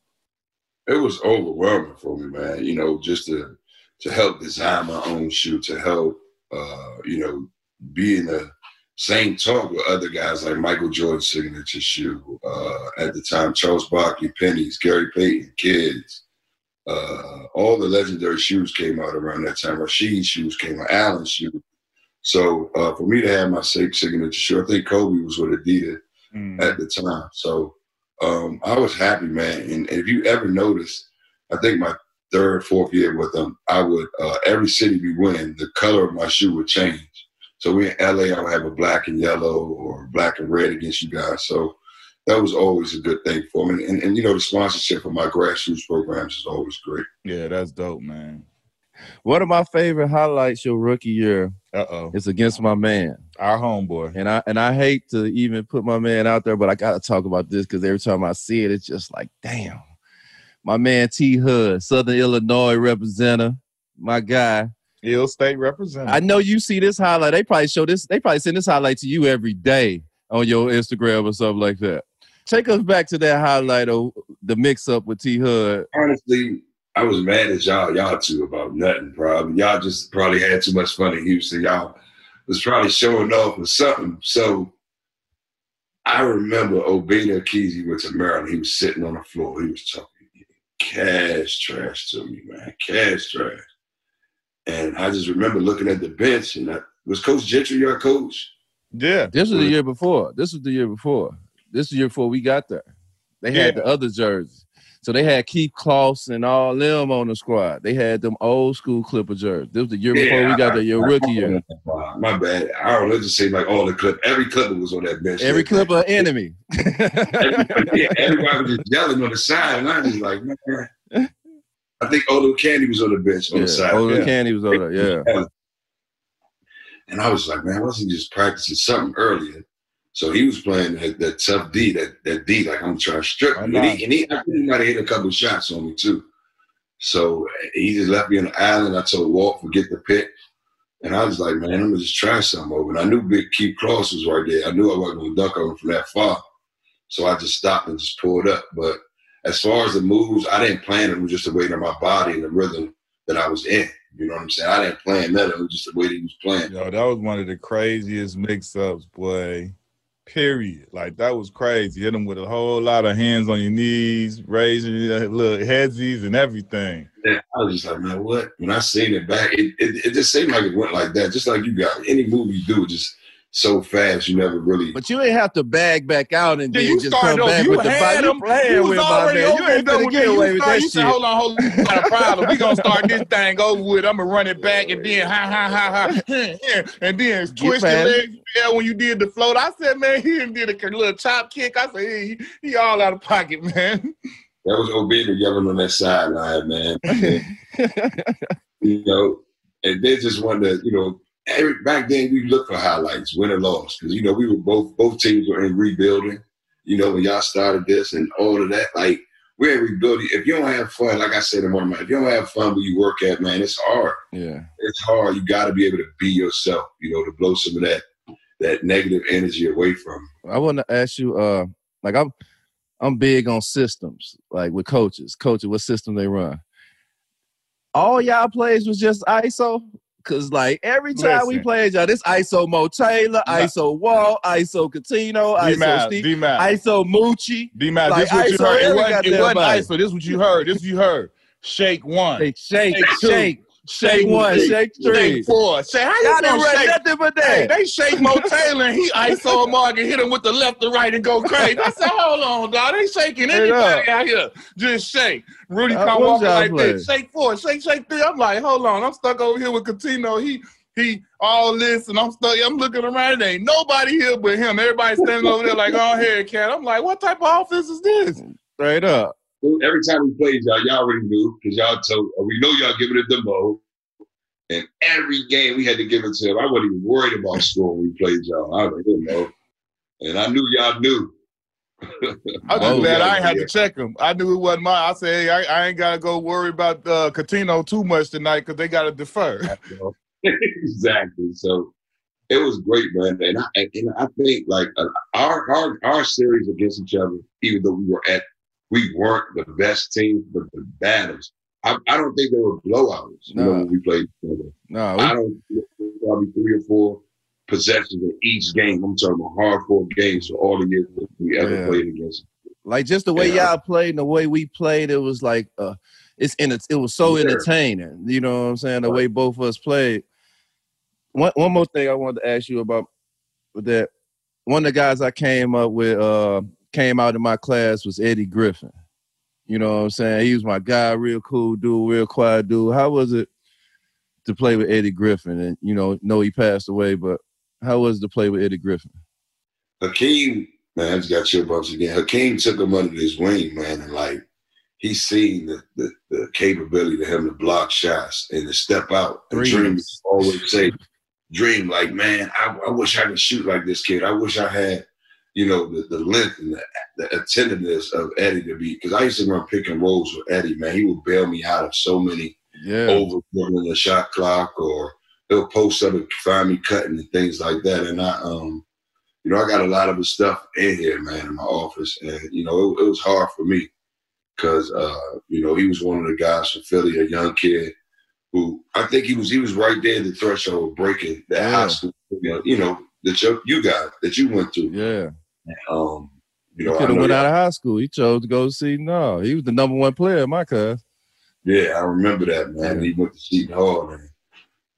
It was overwhelming for me, man. You know, just to to help design my own shoe, to help uh, you know, be in the same talk with other guys like Michael Jordan's signature shoe. Uh, at the time, Charles Barkley, Pennies, Gary Payton, Kids. Uh, all the legendary shoes came out around that time. Rasheed shoes came out, Allen shoes. So uh, for me to have my sig- signature shoe, I think Kobe was with Adidas at the time. So um, I was happy, man. And, and if you ever noticed, I think my third, fourth year with them, I would uh, every city we win, the color of my shoe would change. So we in LA, I would have a black and yellow or black and red against you guys. So that was always a good thing for me. And, and you know, the sponsorship for my grassroots programs is always great. Yeah, that's dope, man. One of my favorite highlights your rookie year Uh oh, is against my man. our homeboy. And I and I hate to even put my man out there, but I gotta talk about this because every time I see it, it's just like, damn. My man T-Hud, Southern Illinois representative, my guy. Ill State representative. I know you see this highlight. They probably show this, they probably send this highlight to you every day on your Instagram or something like that. Take us back to that highlight of the mix up with T-Hud. Honestly, I was mad at y'all, y'all two about nothing, probably. Y'all just probably had too much fun in Houston. Y'all was probably showing off or something. So I remember Obinna Ekezie went to Maryland. He was sitting on the floor. He was talking cash trash to me, man. Cash trash. And I just remember looking at the bench and I, was Coach Gentry your coach? yeah, This was the year before. This was the year before. This was year before we got there. They had Yeah. the other jerseys. So they had Keith Closs and all them on the squad. They had them old school Clipper jerseys. This was the year before we got there, your rookie year. My bad. I don't know. Let's just say like all the clip. Every clipper was on that bench. Every Clipper enemy. Everybody, yeah, everybody was just yelling on the side, and I was like, man. I think Olowokandi was on the bench on yeah, the side. Older yeah. Candy was on there. Yeah. And I was like, man, wasn't he just practicing something earlier? So he was playing that, that tough D, that, that D, like I'm trying to strip oh, him. And he, and he, I think he might have hit a couple shots on me too. So eh, he just left me on the island. I told Walt, forget the pick. And I was like, man, I'm gonna just try something over. And I knew Big Keith Closs was right there. I knew I wasn't gonna duck on him from that far. So I just stopped and just pulled up. But as far as the moves, I didn't plan it. It was just the way that my body and the rhythm that I was in. You know what I'm saying? I didn't plan that. It was just the way that he was playing. Yo, that was one of the craziest mix-ups, boy. Period. Like that was crazy. Hit him with a whole lot of hands on your knees, raising your little headsies and everything. Yeah, I was just like, man, what? When I seen it back, it, it, it just seemed like it went like that. Just like you got any movie do, just so fast, you never really. But you ain't have to bag back out and Yeah, then you just come off. back You with the had body. You playing You was with my already man. over You ain't and done get away You with started- that you said. Hold on, hold on. Got a problem. We gonna start this thing over with. I'm gonna run it back and then ha ha ha ha, and then twist your legs. Yeah, when you did the float, I said, man, he done did a little chop kick. I said, he, he all out of pocket, man. That was Obinna yelling on that sideline, man. you know, and they just wanted to, you know, every, back then we looked for highlights, win or loss, because you know we were both both teams were in rebuilding, you know, when y'all started this and all of that, like we're rebuilding. If you don't have fun, like I said in one of my, if you don't have fun where you work at, man, it's hard. Yeah. It's hard. You got to be able to be yourself, you know, to blow some of that that negative energy away from. I want to ask you, uh, like I'm, I'm big on systems, like with coaches. Coaches, what system they run? All y'all plays was just ISO. Cause like every time we Listen. played y'all, this ISO Mo Taylor, Nah. ISO Wall, ISO Cuttino, ISO Steve. ISO Moochie. D-Mal, Like, this what you ISO heard. It wasn't, it wasn't. ISO. This is what you heard. This is what you heard. Shake one. Shake, shake, Shake shake, shake one, shake three. Shake four. Shake, how you gonna shake? nothing but Hey, that. they shake Mo Taylor and he ISO Mark and hit him with the left or right and go crazy. I said, hold on, dog. They shaking anybody out here. Just shake. Rudy Uh, come walking like play? this. Shake four, shake, shake three. I'm like, hold on. I'm stuck over here with Cuttino. He he all this and I'm stuck. I'm looking around. Ain't nobody here but him. Everybody standing over there like, oh here, cat. I'm like, what type of office is this? Straight up. Every time we played y'all, y'all already knew because y'all told we know y'all giving it to Mo. And every game we had to give it to him. I wasn't even worried about scoring when we played y'all. I was like, you know. And I knew y'all knew. I'm just glad I ain't had to check him. I knew it wasn't mine. I said, hey, I, I ain't gotta go worry about uh, Cuttino too much tonight because they gotta defer. exactly. So it was great, man. And I and I think like uh, our our our series against each other, even though we were at we weren't the best team, but the battles. I, I don't think there were blowouts. You know No. when we played. No, I don't probably three or four possessions in each game. I'm talking about hard four games for all the years that we ever Yeah. played against. like just the way Yeah. y'all played and the way we played, it was like uh it's in it was so Yeah. entertaining. You know what I'm saying? The way both of us played. One one more thing I wanted to ask you about that. One of the guys I came up with uh came out in my class was Eddie Griffin. You know what I'm saying? He was my guy, real cool dude, real quiet dude. How was it to play with Eddie Griffin? And you know, know he passed away, but how was it to play with Eddie Griffin? Hakeem, man, I just got chill bumps again. Hakeem took him under his wing, man, and like he's seen the, the, the capability to him to block shots and to step out. And. Dream always say, Dream, like, man, I, I wish I could shoot like this kid. I wish I had, you know, the, the length and the, the attentiveness of Eddie to be, because I used to run pick and rolls with Eddie, man. He would bail me out of so many Yeah. overrunning the shot clock or he'll post up and find me cutting and things like that. And I, um, you know, I got a lot of his stuff in here, man, in my office. And, you know, it, it was hard for me because, uh, you know, he was one of the guys from Philly, a young kid who I think he was, he was right there at the threshold of breaking that Yeah. high school, you know, you know, that you, you got, that you went through. Yeah. Um, you know, I could have went out of high school. He chose to go see. No, he was the number one player in my class. Yeah, I remember that, man. Yeah. He went to Seton Hall, man.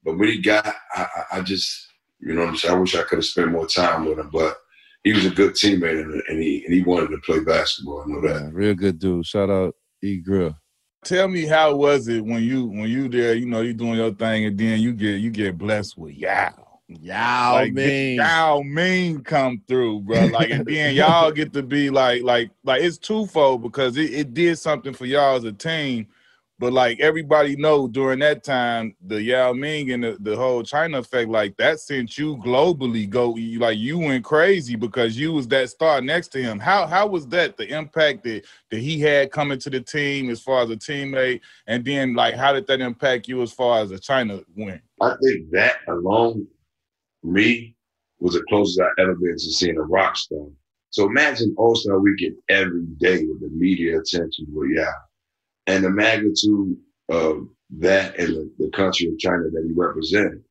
But when he got, I, I, I just, you know what I'm saying? I wish I could have spent more time with him, but he was a good teammate and, and he and he wanted to play basketball. I know that. Yeah, real good dude. Shout out E Grill. Tell me how was it when you when you there, you know, you doing your thing and then you get you get blessed with Yao. Yao like Ming. Yao Ming come through, bro. Like and then y'all get to be like like like it's twofold because it, it did something for y'all as a team. But like everybody know during that time, the Yao Ming and the, the whole China effect, like that sent you globally go you- like you went crazy because you was that star next to him. How how was that the impact that that he had coming to the team as far as a teammate, and then like how did that impact you as far as the China win? I think that alone, me, was the closest I ever been to seeing a rock star. So imagine All Star Weekend every day with the media attention with yeah, and the magnitude of that and the, the country of China that he represented.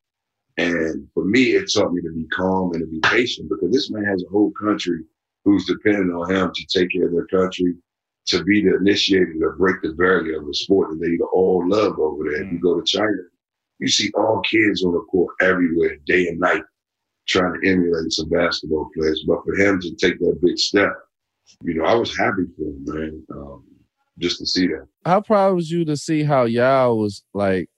And for me, it taught me to be calm and to be patient because this man has a whole country who's dependent on him to take care of their country, to be the initiator to break the barrier of a sport that they all love over there. If you mm. go to China, you see all kids on the court everywhere, day and night, trying to emulate some basketball players. But for him to take that big step, you know, I was happy for him, man, um, just to see that. How proud was you to see how Yao was like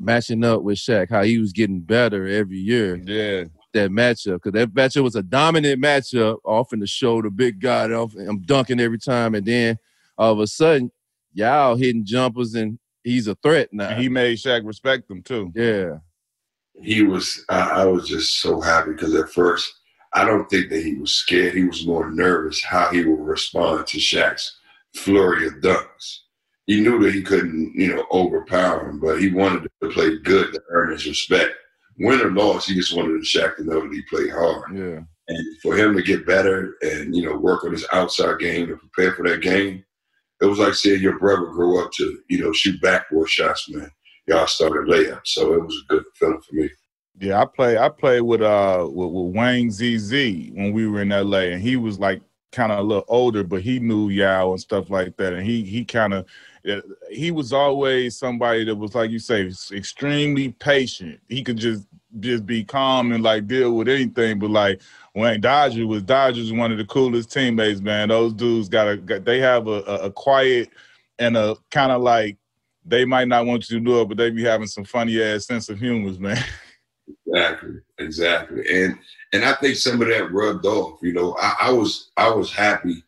matching up with Shaq? How he was getting better every year. Yeah. That matchup, because that matchup was a dominant matchup, often to show the big guy. off- I'm dunking every time, and then all of a sudden, Yao hitting jumpers, and he's a threat now. And he made Shaq respect him too. yeah, he was I, I was just so happy because at first I don't think that he was scared. He was more nervous how he would respond to Shaq's flurry of dunks. He knew that he couldn't, you know, overpower him, but he wanted to play good to earn his respect. Win or loss, he just wanted Shaq to know that he played hard. Yeah. And for him to get better and, you know, work on his outside game and prepare for that game, it was like seeing your brother grow up to, you know, shoot backboard shots, man. Y'all started layups. So it was a good feeling for me. Yeah, I play. I played with uh with, with Wayne ZZ when we were in LA, and he was like kind of a little older, but he knew Yao and stuff like that, and he he kind of he was always somebody that was like you say extremely patient. He could just just be calm and like deal with anything, but like when Dodger was Dodgers one of the coolest teammates, man. Those dudes got a got, they have a, a, a quiet and a kind of like they might not want you to do it, but they be having some funny ass sense of humor, man. Exactly, exactly, and and I think some of that rubbed off. You know, I, I was I was happy,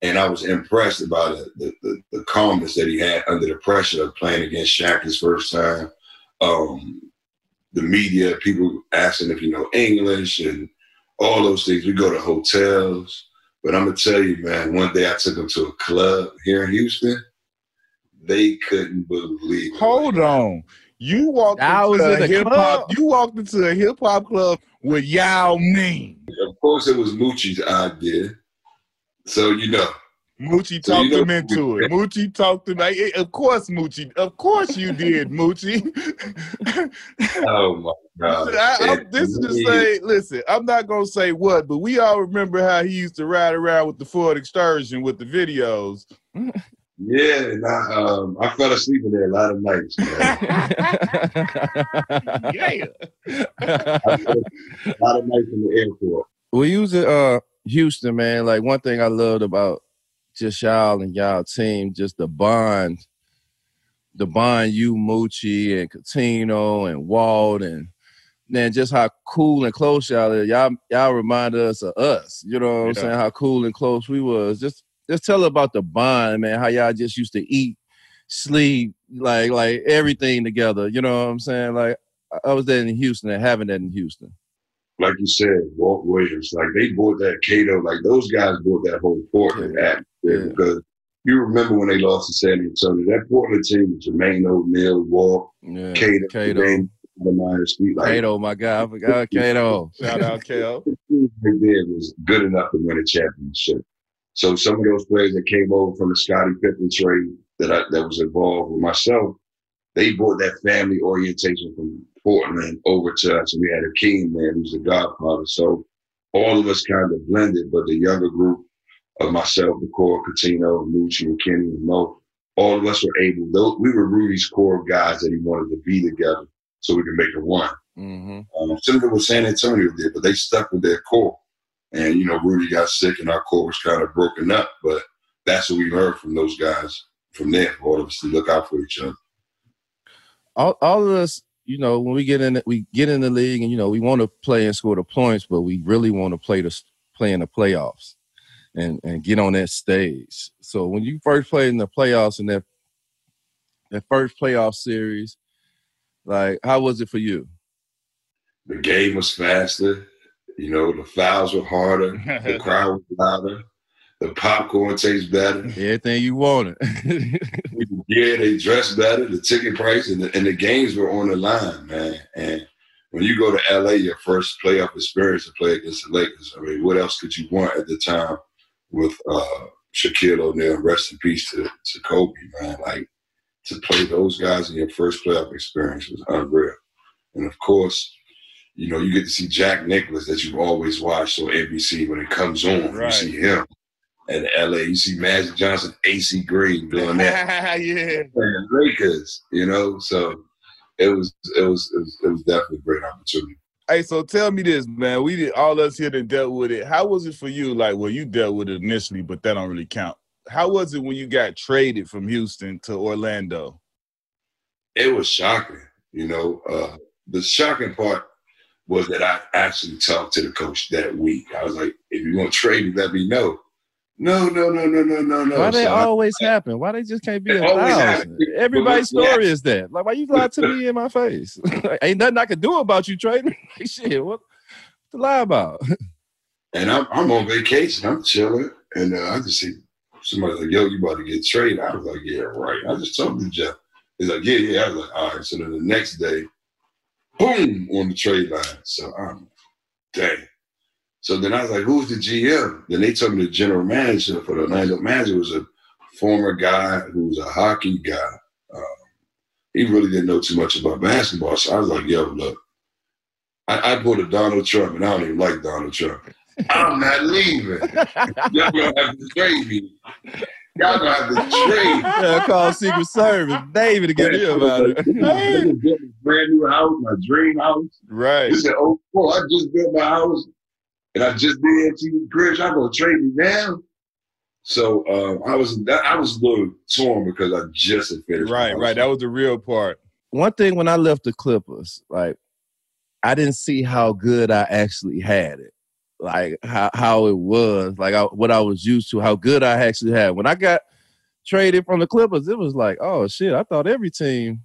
and I was impressed about it, the, the, the calmness that he had under the pressure of playing against Shaq his first time. Um, the media, people asking if you know English and all those things. We go to hotels, but I'm gonna tell you, man. One day I took them to a club here in Houston. They couldn't believe. Hold on. You walked I was into in a a hip hop. club. You walked into a hip hop club with Yao Ming. Of course, it was Moochie's idea. So you know, Moochie talked you know- him into it. Moochie talked him. eh, Of course, Moochie. Of course, you did, Moochie. oh my god! I, this is to me- say, listen, I'm not gonna say what, but we all remember how he used to ride around with the Ford Excursion with the videos. Yeah, and I um I fell asleep in there a lot of nights. Yeah. I fell asleep a lot of nights in the airport. we use it uh Houston, man. Like one thing I loved about just y'all and y'all team, just the bond, the bond you, Moochie and Cuttino and Walt and man, just how cool and close y'all are. Y'all y'all remind us of us. You know what I'm saying? How cool and close we was. Just just tell about the bond, man, how y'all just used to eat, sleep, like like everything together. You know what I'm saying? Like I- I was there in Houston and having that in Houston. Like you said, Walt Williams, like they bought that Cato, like those guys bought that whole Portland Yeah. atmosphere Yeah. because you remember when they lost to San Antonio, that Portland team, was Jermaine O'Neal, Walt, Yeah. Cato, Cato. Jermaine, Myers Street, like Cato, my guy. I forgot Cato. Shout out, Cato. the team they did was good enough to win a championship. So some of those players that came over from the Scottie Pippen trade that I, that was involved with myself, they brought that family orientation from Portland over to us. And we had a king man who's the godfather. So all of us kind of blended, but the younger group of myself, the core, Cuttino, Moochie, and Kenny, and Mo, all of us were able, those, we were Rudy's core guys that he wanted to be together so we could make a one. hmm Um, similar what San Antonio did, but they stuck with their core. And you know, Rudy got sick, and our core was kind of broken up. But that's what we learned from those guys. From there, for all of us to look out for each other. All, all of us, you know, when we get in, we get in the league, and you know, we want to play and score the points, but we really want to play the play in the playoffs and and get on that stage. So when you first played in the playoffs in that that first playoff series, like how was it for you? The game was faster. You know, the fouls were harder. The crowd was louder. The popcorn tastes better. Everything you wanted. Yeah, they dressed better. The ticket price and the, and the games were on the line, man. And when you go to LA, your first playoff experience to play against the Lakers, I mean, what else could you want at the time with uh, Shaquille O'Neal? Rest in peace to, to Kobe, man. Like to play those guys in your first playoff experience was unreal. And of course, you know, you get to see Jack Nicholas that you've always watched on NBC when it comes on. You see him. And LA, you see Magic Johnson, AC Green doing that yeah. playing Lakers, you know. So it was it was it was, it was definitely a great opportunity. Hey, so tell me this, man. We did all us here that dealt with it. How was it for you? Like, well, you dealt with it initially, but that don't really count. How was it when you got traded from Houston to Orlando? It was shocking, you know. Uh, the shocking part was that I actually talked to the coach that week. I was like, "If you want to trade me, let me know." No, no, no, no, no, no, no. Why they So I- always happen? Why they just can't be a thousand? Everybody's Well, yeah. story is that. Like, why you lie to me in my face? Ain't nothing I can do about you trading. Like, shit, what to lie about? And I'm, I'm on vacation. I'm chilling. And uh, I just see somebody like, yo, you about to get traded. I was like, yeah, right. I just told him Jeff. He's like, yeah, yeah. I was like, all right. So then the next day, boom, on the trade line. So I'm, dang. So then I was like, who's the GM? Then they told me the general manager for the Orlando manager was a former guy who was a hockey guy. Um, he really didn't know too much about basketball. So I was like, yo, look, I, I pulled a Donald Trump, and I don't even like Donald Trump. I'm not leaving. Y'all gonna have to trade me. Y'all gonna have to trade. Yeah, call Secret Service, David, to get me about it. A brand new house, my dream house. Right. He said, "Oh, I just built my house, and I just did MTV Cribs. Y'all gonna trade me now?" So um, I was I was a little torn because I just had finished. Right, right. That was the real part. One thing when I left the Clippers, like I didn't see how good I actually had it. Like how, how it was, like I, what I was used to, how good I actually had. When I got traded from the Clippers, it was like, oh shit, I thought every team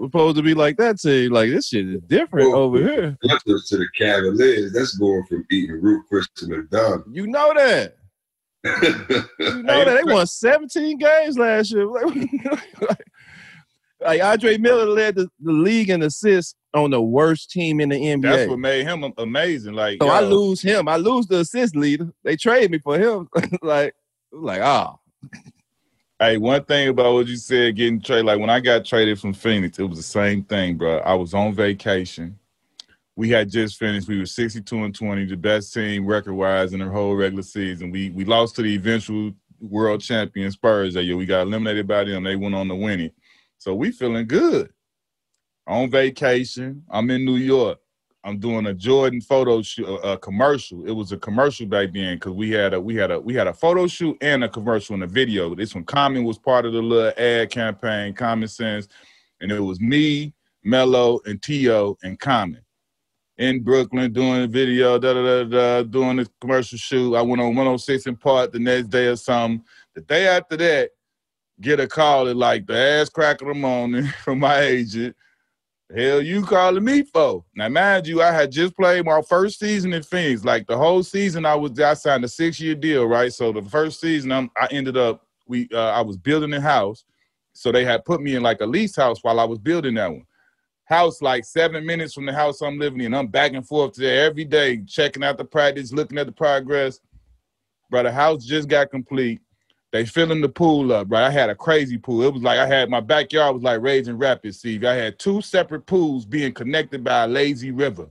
supposed to be like that team. Like this shit is different Well, over here. To the Cavaliers. That's going from eating Ruth's Chris to McDonald's. You know that. You know that they won 17 games last year. Like, like Andre Miller led the, the league in assists on the worst team in the NBA. That's what made him amazing. Like, so I lose him. I lose the assist leader. They trade me for him. like, like ah, Hey, one thing about what you said, getting traded. Like when I got traded from Phoenix, it was the same thing, bro. I was on vacation. We had just finished. We were 62 and 20, the best team record wise in the whole regular season. We we lost to the eventual world champion Spurs that year. We got eliminated by them. They went on to win it. So we feeling good. On vacation. I'm in New York. I'm doing a Jordan photo shoot, a, commercial. It was a commercial back then because we had a we had a we had a photo shoot and a commercial and a video. This one, Common was part of the little ad campaign, Common Sense, and it was me, Melo, and Tio and Common in Brooklyn doing a video, da da da da, doing the commercial shoot. I went on 106 & Park the next day or something. The day after that, get a call at like the ass crack of the morning from my agent. Hell, you calling me for? Now, mind you, I had just played my first season in Phoenix. Like the whole season, I was I signed a six year deal, right? So the first season, I'm, I ended up we uh, I was building a house, so they had put me in like a lease house while I was building that one. House like seven minutes from the house I'm living in. I'm back and forth there every day, checking out the practice, looking at the progress. Bro, the house just got complete. They filling the pool up, right? I had a crazy pool. It was like I had my backyard was like Raging Rapids, Steve. I had two separate pools being connected by a lazy river.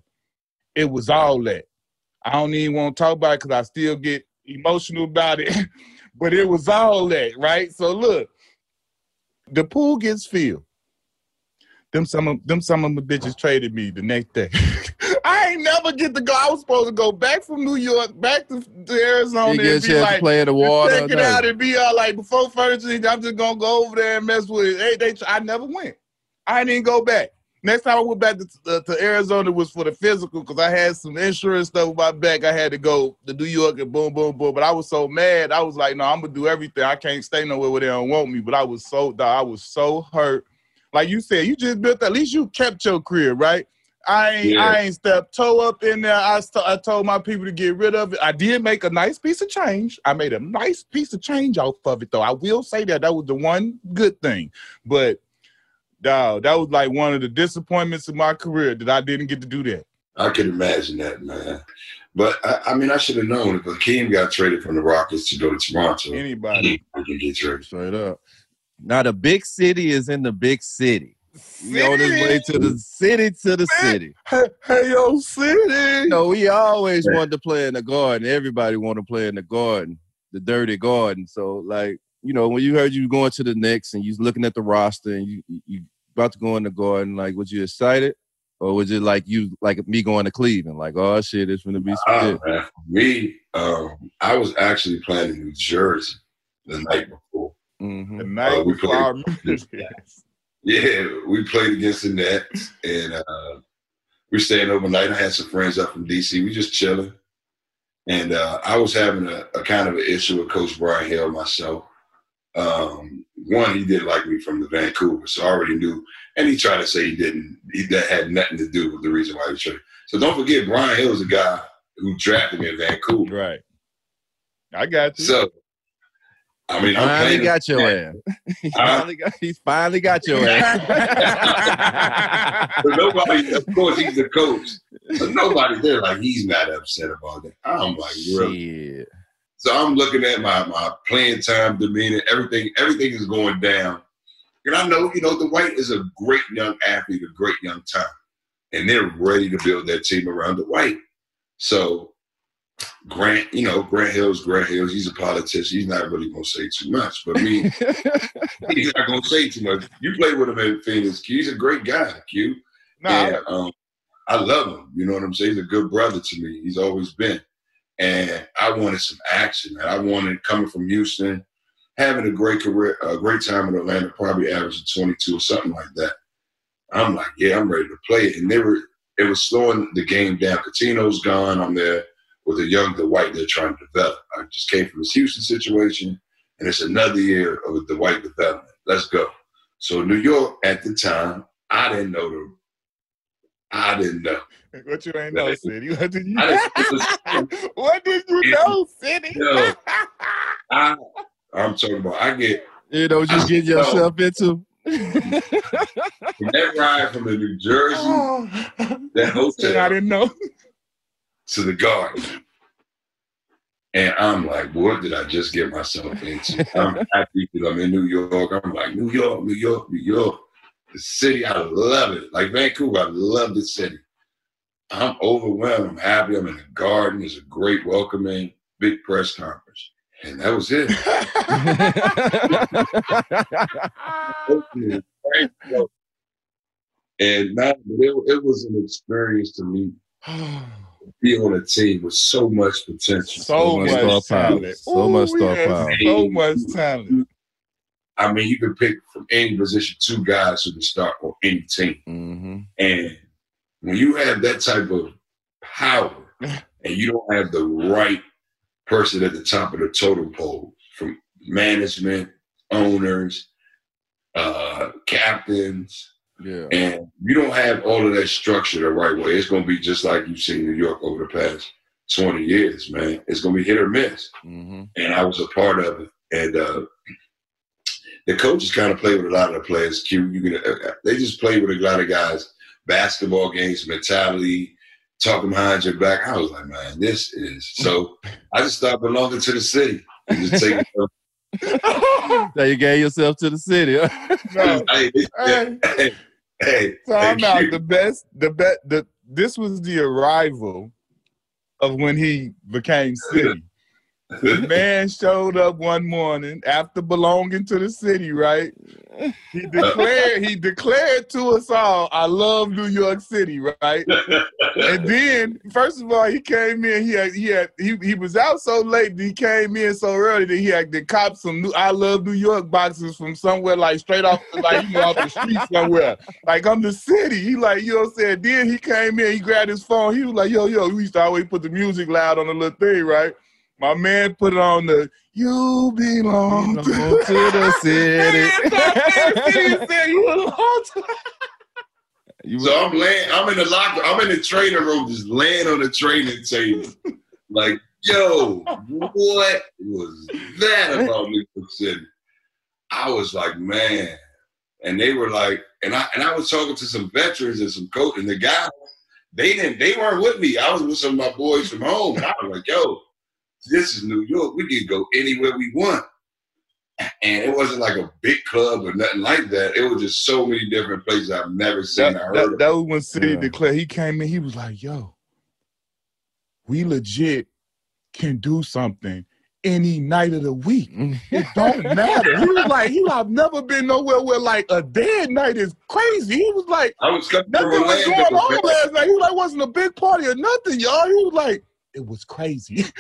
It was all that. I don't even want to talk about it because I still get emotional about it. but it was all that, right? So look, the pool gets filled. Them some of them some of the bitches traded me the next day. I ain't never get to go. I was supposed to go back from New York back to, to Arizona you and be like, to play in the water. check it no. out and be all like before furniture. I'm just gonna go over there and mess with it. Hey, they, I never went. I didn't go back. Next time I went back to, uh, to Arizona was for the physical because I had some insurance stuff with my back. I had to go to New York and boom, boom, boom. But I was so mad. I was like, no, I'm gonna do everything. I can't stay nowhere where they don't want me. But I was so, I was so hurt. Like you said, you just built. At least you kept your career, right? I ain't, Yeah. I ain't stepped toe up in there. I, st- I told my people to get rid of it. I did make a nice piece of change. I made a nice piece of change off of it, though. I will say that that was the one good thing. But dog, that was like one of the disappointments in my career that I didn't get to do that. I can imagine that, man. But I, I mean, I should have known if Hakeem got traded from the Rockets to go to Toronto, Anybody. I can get traded. Straight up. Now the big city is in the big city. We on his way to the city to the city. Hey, hey, yo, city. You know, we always Yeah. wanted to play in the garden. Everybody want to play in the garden, the dirty garden. So, like, you know, when you heard you going to the Knicks and you was looking at the roster and you you- you about to go in the garden, like, was you excited? Or was it like you, like me going to Cleveland? Like, oh shit, it's gonna be some Oh, shit. man. Me, um, I was actually playing in New Jersey the night before. Mhm. The night Oh, we before played. Yeah, we played against the Nets, and uh, we staying overnight. I had some friends up from DC. We just chilling, and uh, I was having a, a kind of an issue with Coach Brian Hill myself. Um, one, he didn't like me from the Vancouver, so I already knew. And he tried to say he didn't. He that had nothing to do with the reason why he traded. So don't forget, Brian Hill is a guy who drafted me in Vancouver. Right. I got you. So, I mean, I'm finally got your ass. He finally got, he's finally got your ass. But nobody, of course, he's the coach. So nobody there like he's not upset about that. I'm like, really? Shit. So I'm looking at my my playing time, demeanor, everything. Everything is going down. And I know, you know, Dwight is a great young athlete, a great young talent, and they're ready to build that team around Dwight. So Grant, you know, Grant Hill's Grant Hills. He's a politician. He's not really gonna say too much, but me, he's not gonna say too much. You play with him in Phoenix. Q. He's a great guy, Q. no, And um, I love him. You know what I'm saying? He's a good brother to me. He's always been. And I wanted some action, man. I wanted coming from Houston, having a great career, a great time in Atlanta, probably averaging 22 or something like that. I'm like, yeah, I'm ready to play it. And they were, it was slowing the game down. Cuttino's gone. I'm there with a young, Dwight they're trying to develop. I just came from this Houston situation, and it's another year of Dwight development. Let's go. So New York at the time, I didn't know the, I didn't know. what you ain't know, City? What did you? I didn't, what did you know, City? No. I, I'm talking about. I get you know what you get yourself into? that ride from the New Jersey oh. that hotel. I didn't know. To the garden. And I'm like, what did I just get myself into? I'm happy that I'm in New York. I'm like, New York, New York, New York. The city, I love it. Like Vancouver, I love the city. I'm overwhelmed. I'm happy. I'm in the garden. There's a great welcoming, big press conference. And that was it. and now, but it, it was an experience to me be on a team with so much potential. so much much star power. talent. So much we star power. So much talent. I mean, you can pick from any position two guys who can start on any team. hmm And when you have that type of power and you don't have the right person at the top of the totem pole from management, owners, uh, captains, Yeah. and you don't have all of that structure the right way, it's going to be just like you've seen New York over the past 20 years, man. It's going to be hit or miss. hmm And I was a part of it. And uh, the coaches kind of play with a lot of the players. Q, you can, uh, they just play with a lot of guys. Basketball games, mentality, talking behind your back. I was like, man, this is so. I just started belonging to the city. And just take, Now you gave yourself to the city. No. hey, Hey. hey, hey, Time out. Q. The best, the best, the this was the arrival of when he became city. The man showed up one morning after belonging to the city, right? He declared he declared to us all, I love New York City, right? And then, first of all, he came in. He had he had he, he was out so late. That he came in so early that he had to cop some new "I Love New York" boxes from somewhere like straight off, like you know, off the street somewhere. Like I'm the city. He like you know what I'm saying. Then he came in. He grabbed his phone. He was like, "Yo, yo." We used to always put the music loud on the little thing, right? My man put it on the "You Belong to." Belong to the city. He said, "You belong to." You So I'm laying, I'm in the locker, I'm in the training room, just laying on the training table. Like, yo, what was that about New York City? I was like, man. And they were like, and I and I was talking to some veterans and some coach, and the guys, they didn't, they weren't with me. I was with some of my boys from home. And I was like, yo, this is New York. We can go anywhere we want. And it wasn't like a big club or nothing like that. It was just so many different places I've never seen That, or heard that, of. that was when City Yeah. declared. He came in. He was like, "Yo, we legit can do something any night of the week. Mm-hmm. It don't matter." He was like, "He was, I've never been nowhere where like a dead night is crazy." He was like, I was "Nothing was going on last night." He was like, "Wasn't a big party or nothing, y'all." He was like, "It was crazy."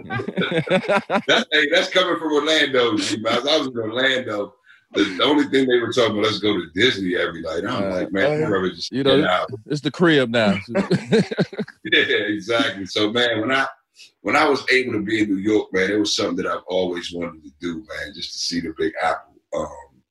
That, hey, that's coming from Orlando. G-Miles. I was in Orlando. The, the only thing they were talking about, let's go to Disney every night. I'm Uh, like, man, I'd yeah. rather just You get know- out. it's the crib now. Yeah, exactly. So, man, when I when I was able to be in New York, man, it was something that I've always wanted to do, man, just to see the Big Apple, um,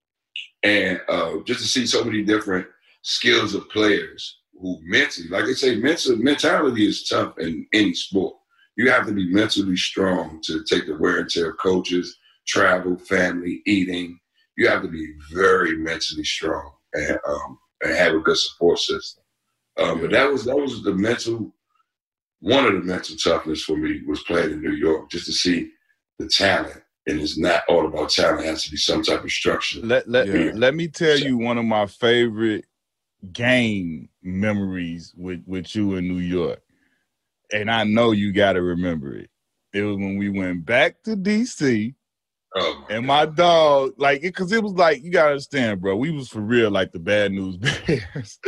and uh, just to see so many different skills of players who mentally, like I say, mental mentality is tough in any sport. You have to be mentally strong to take the wear and tear of coaches, travel, family, eating. You have to be very mentally strong and um, and have a good support system. Um, but that was that was the mental one of the mental toughness for me was playing in New York, just to see the talent. And it's not all about talent; it has to be some type of structure. Let let Yeah. let me tell you one of my favorite game memories with with you in New York, and I know you got to remember it. It was when we went back to DC, Oh, my and God. my dog, like, because it was like you gotta understand, bro. We was for real, like the bad news bears.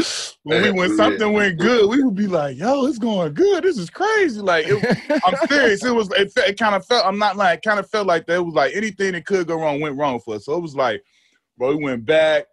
when we when something went good, we would be like, "Yo, it's going good. This is crazy." Like, it, I'm serious. It was. It, it kind of felt. I'm not like. Kind of felt like that. It was like anything that could go wrong went wrong for us. So it was like, bro, we went back.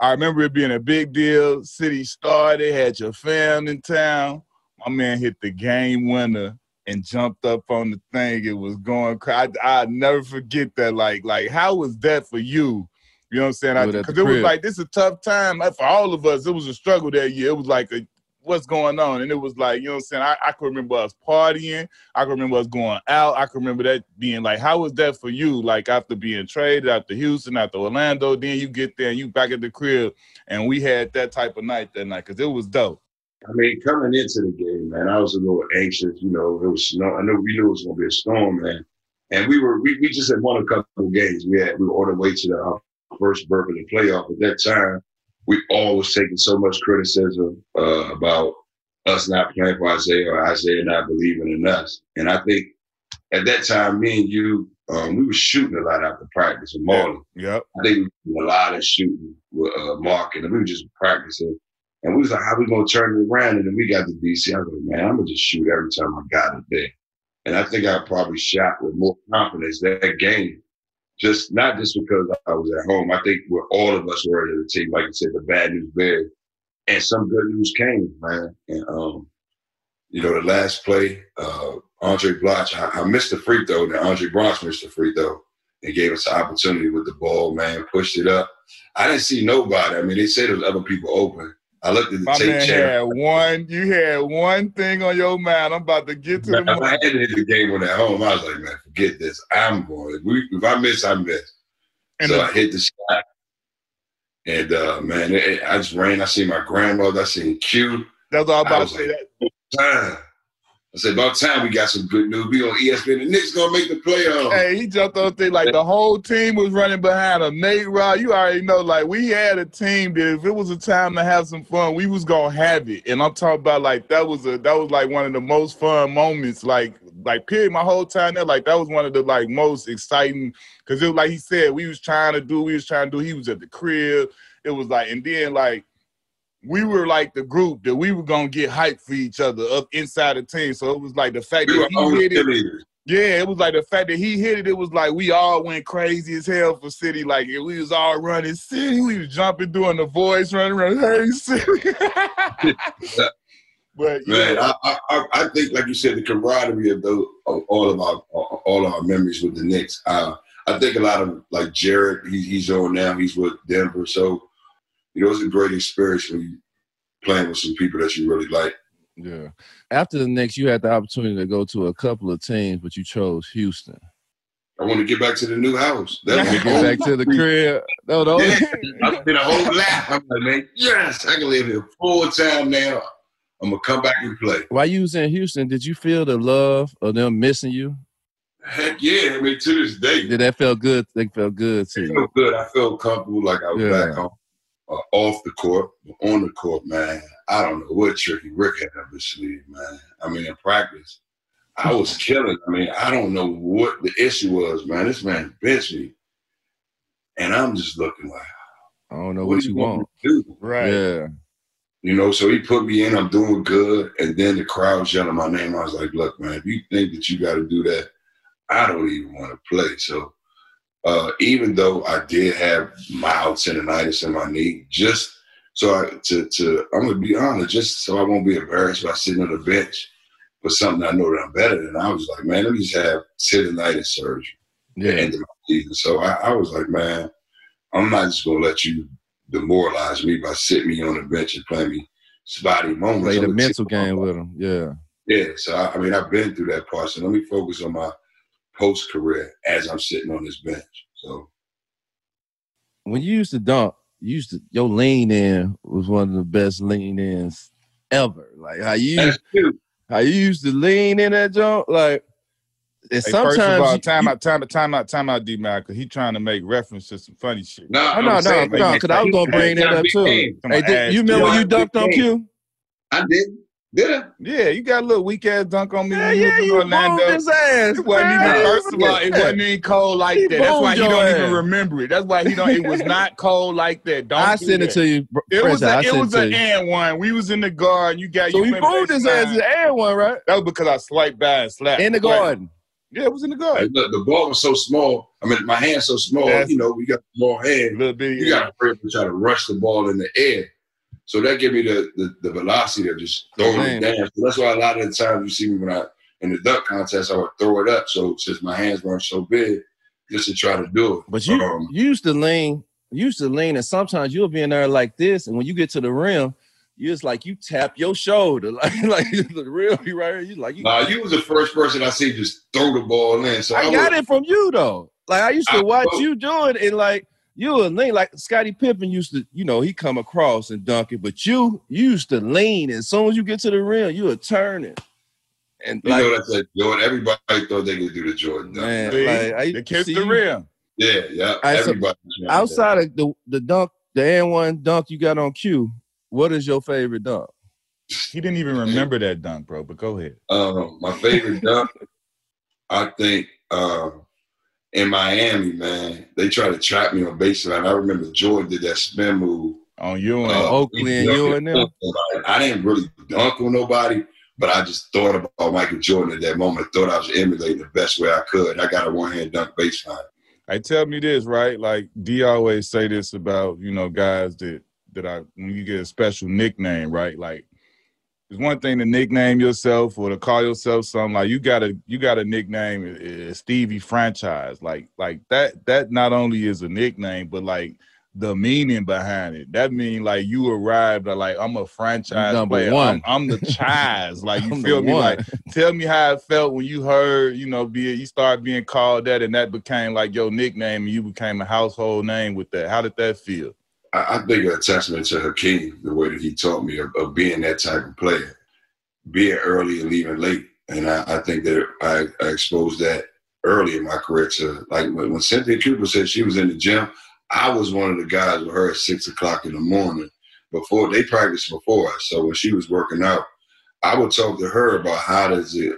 I remember it being a big deal. City started. Had your fam in town. My man hit the game winner and jumped up on the thing. It was going crazy. I never forget that. Like, like how was that for you? You know what I'm saying? Because it was like this is a tough time uh, for all of us. It was a struggle that year. It was like a, what's going on, and it was like you know what I'm saying. I, I can remember us partying. I can remember us going out. I can remember that being like, how was that for you? Like after being traded after Houston, after Orlando, then you get there and you back at the crib, and we had that type of night that night because it was dope. I mean, coming into the game, man, I was a little anxious. You know, it was snow. I know we knew it was going to be a storm, man. And we were we, we just had won a couple of games. We had we were on the way to the our first berth in the playoff. At that time, we always taking so much criticism uh, about us not playing for Isiah or Isiah not believing in us. And I think at that time, me and you, um, we were shooting a lot after practice with Marlon. Yep. I think we did a lot of shooting with uh, Mark, and we were just practicing. And we was like, how we gonna turn it around? And then we got to DC. I was like, man, I'm gonna just shoot every time I got it there. And I think I probably shot with more confidence that game. Just not just because I was at home. I think we're all of us were at the team, like you said, the bad news bears. And some good news came, man. And um, you know, the last play, uh, Andray Blatche, I, I missed the free throw, and Andray Blatche missed the free throw and gave us an opportunity with the ball, man, pushed it up. I didn't see nobody. I mean, they said there was other people open. I looked at the My tape man channel. had one. You had one thing on your mind. I'm about to get to the. Man, if I had to hit the game on at home, I was like, man, forget this. I'm going. If, we, if I miss, I miss. And so the- I hit the shot. And uh, man, it, it- I just ran. I seen my grandmother. I seen Q. That's all about to say. like- That Time. I said, about time we got some good news. We on ESPN. The Knicks gonna make the playoffs. Hey, he jumped on thing like the whole team was running behind him. Nate Rod, you already know, like we had a team that if it was a time to have some fun, we was gonna have it. And I'm talking about like that was a that was like one of the most fun moments, like like period. My whole time there, like that was one of the like most exciting because it was like he said, we was trying to do, we was trying to do. He was at the crib. It was like, and then like we were like the group that we were gonna get hyped for each other up inside the team. So it was like the fact We that he hit it. Yeah, it was like the fact that he hit it. It was like we all went crazy as hell for City. Like we was all running City. We was jumping, doing the voice, running around. Hey, City. but Man, yeah, I, I, I- I think, like you said, the camaraderie of, those, of all of our all of our memories with the Knicks. Uh, I think a lot of like Jared, he, he's on now. He's with Denver, so you know it's a great experience when you playing with some people that you really like. Yeah. After the Knicks, you had the opportunity to go to a couple of teams, but you chose Houston. I want to get back to the new house. That was get back to the crib. No, no. Yeah, I've been a whole lap. I'm like, man, yes, I can live here full time now. I'm gonna come back and play. While you was in Houston, did you feel the love of them missing you? Heck yeah! I mean, to this day, Did that feel good? They felt good to I you. feel good. I felt comfortable, like I was Yeah. back home, uh, off the court, but on the court, man. I don't know what tricky Rick had up his sleeve, man. I mean, in practice, I was killing. I mean, I don't know what the issue was, man. This man benched me, and I'm just looking like, I don't know what, what you want want. to do? right. Yeah. You know, so he put me in. I'm doing good, and then the crowd's yelling my name. I was like, "Look, man, if you think that you got to do that, I don't even want to play." So, uh, even though I did have mild tendonitis in my knee, just so I to to I'm gonna be honest, just so I won't be embarrassed by sitting on the bench for something I know that I'm better than. I was like, man, let me just have tendonitis surgery Yeah. end of my season. So I, I was like, man, I'm not just gonna let you demoralize me by sitting me on the bench and playing me spotty moments. Play the mental game with him. Yeah. Yeah, so I, I mean, I've been through that part. So let me focus on my post career as I'm sitting on this bench. So When you used to dunk, you used to your lean in was one of the best lean ins ever. Like how you that's how you used to lean in that jump, like and Hey, sometimes first of all, you- time you- out, time out, time out, time out, D Mac, because he trying to make reference to some funny shit. Oh, no, Oh, no, no, saying, no, because I was gonna bring that up too. Hey, did, you remember when you dunked on Q? I did. Did I? Yeah, you got a little weak ass dunk on me. Yeah, yeah, you Orlando. his ass. It wasn't even. First of all, it wasn't even cold like He that. That's why he don't your even remember it. That's why he don't. It was not cold like that. Don't I do sent it to you. br- It was French, I a, it was an to and one. We was in the guard. You got So you he went his ass as an air one, right? That was because I swiped by and slapped. In the But- garden. Yeah, it was in the Like, guard. look, the ball was so small. I mean, my hand's so small. That's- you know, we got small A hands. little bit. You got to try to rush the ball in the air. So that gave me the, the the velocity of just throwing it down. So that's why a lot of the times you see me when I in the dunk contest, I would throw it up. So since my hands weren't so big, just to try to do it. But you, Um, you used to lean, used to lean, and sometimes you'll be in there like this, and when you get to the rim, you just like you tap your shoulder, like like the rim be right here. You like you, Nah, you was the first person I see just throw the ball in. So I, I got was, it from you though. Like I used to I watch know. you do it, and like you would lean like Scottie Pippen used to, you know, he come across and dunk it, but you, you used to lean. As soon as you get to the rim, you would turn it. And You like, know that's that Jordan. Everybody thought they could do the Jordan dunk. man, See? like I They kissed see the rim. Yeah, yeah. I- so- Everybody. outside of the the dunk, the N one dunk you got on Q. What is your favorite dunk? He didn't even remember that dunk, bro. But go ahead. Um, my favorite dunk, I think, um, in Miami, man, they tried to trap me on baseline. I remember Jordan did that spin move. On you and Uh, Oakley and you and them? I didn't really dunk on nobody, but I just thought about Michael Jordan at that moment. Thought I was emulating the best way I could. I got a one hand dunk baseline. I tell me this, right? Like D always say this about you know guys that that I when you get a special nickname, right? Like it's one thing to nickname yourself or to call yourself something. Like you got a you got a nickname uh, Stevie Franchise. Like like that that not only is a nickname, but like the meaning behind it. That mean like you arrived at like I'm a franchise Number player. one. I'm, I'm the chize. Like you feel me? one. Like tell me how it felt when you heard, you know, be you started being called that, and that became like your nickname, and you became a household name with that. How did that feel? I, I think a testament to Hakeem, the way that he taught me of, of being that type of player, being early and leaving late. And I, I think that I, I exposed that early in my career to like when, when Cynthia Cooper said she was in the gym, I was one of the guys with her at six o'clock in the morning before they practiced before us. So when she was working out, I would talk to her about how does it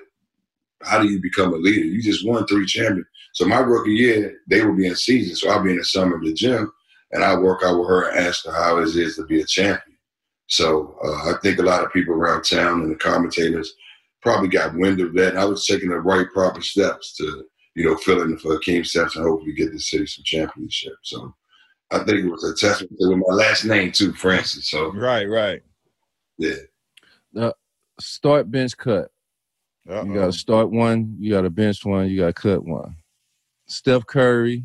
how do you become a leader? You just won three champions. So my rookie year, they would be in season. So I'll be in the summer at the gym and I work out with her and ask her how it is to be a champion. So uh, I think a lot of people around town and the commentators probably got wind of that. And I was taking the right proper steps to, you know, fill in for Hakeem steps and hopefully get the city some championship. So I think it was a testament to my last name too, Francis. So Right, right. yeah, Start bench cut. Uh-oh. You got to start one. You got to bench one. You got to cut one. Steph Curry,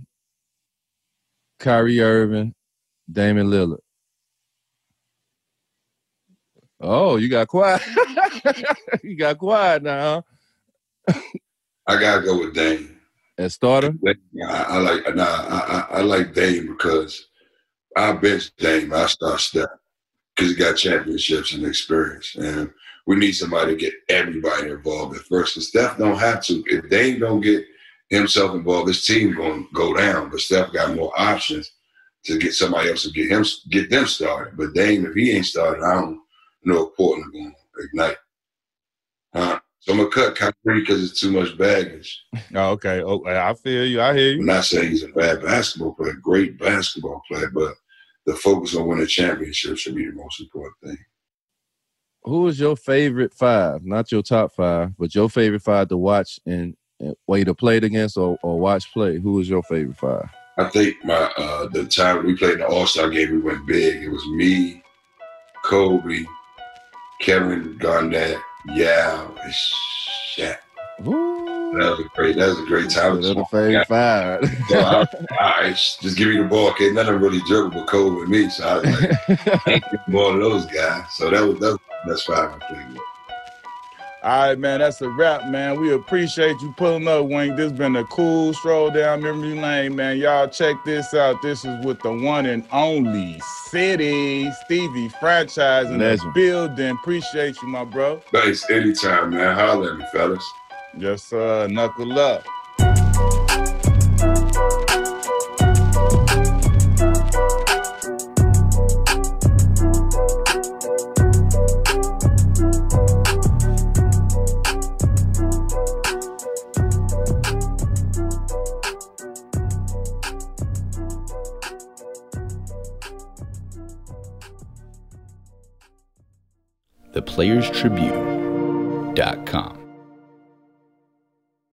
Kyrie Irving, Damian Lillard. Oh, you got quiet. you got quiet now. I gotta go with Dame. At starter, I, I like nah, I, I, I like Dame because I bench Dame. I start Steph because he got championships and experience, and we need somebody to get everybody involved at first. Because Steph don't have to. If Dame don't get himself involved, his team going to go down. But Steph got more options to get somebody else to get him get them started. But Dame, if he ain't started, I don't know if Portland going to ignite. Huh? So I'm gonna cut Kyrie because it's too much baggage. Oh, okay. Oh, I feel you. I hear you. I'm you. not saying he's a bad basketball player, great basketball player, but the focus on winning a championship should be the most important thing. who is your favorite five? Not your top five, but your favorite five to watch and, and either played against or, or watch play. Who is your favorite five? I think my uh, the time we played the All Star game, we went big. It was me, Kobe, Kevin Garnett, Yao, and Shaq. Ooh. that was a great. That was a great time. Little fade five. So I, all right, just give me the ball. None of them really dribble but Kobe with me. So I was like, I ain't the ball to those guys. So that was that was that's five I played with. All right, man, that's a wrap, man. We appreciate you pulling up, Wayne. This has been a cool stroll down memory lane, man. Y'all check this out. This is with the one and only City Stevie franchise in the Legend. building. Appreciate you, my bro. Thanks, anytime, man. Holler at me, fellas. Yes, sir. Knuckle up. theplayerstribune.com.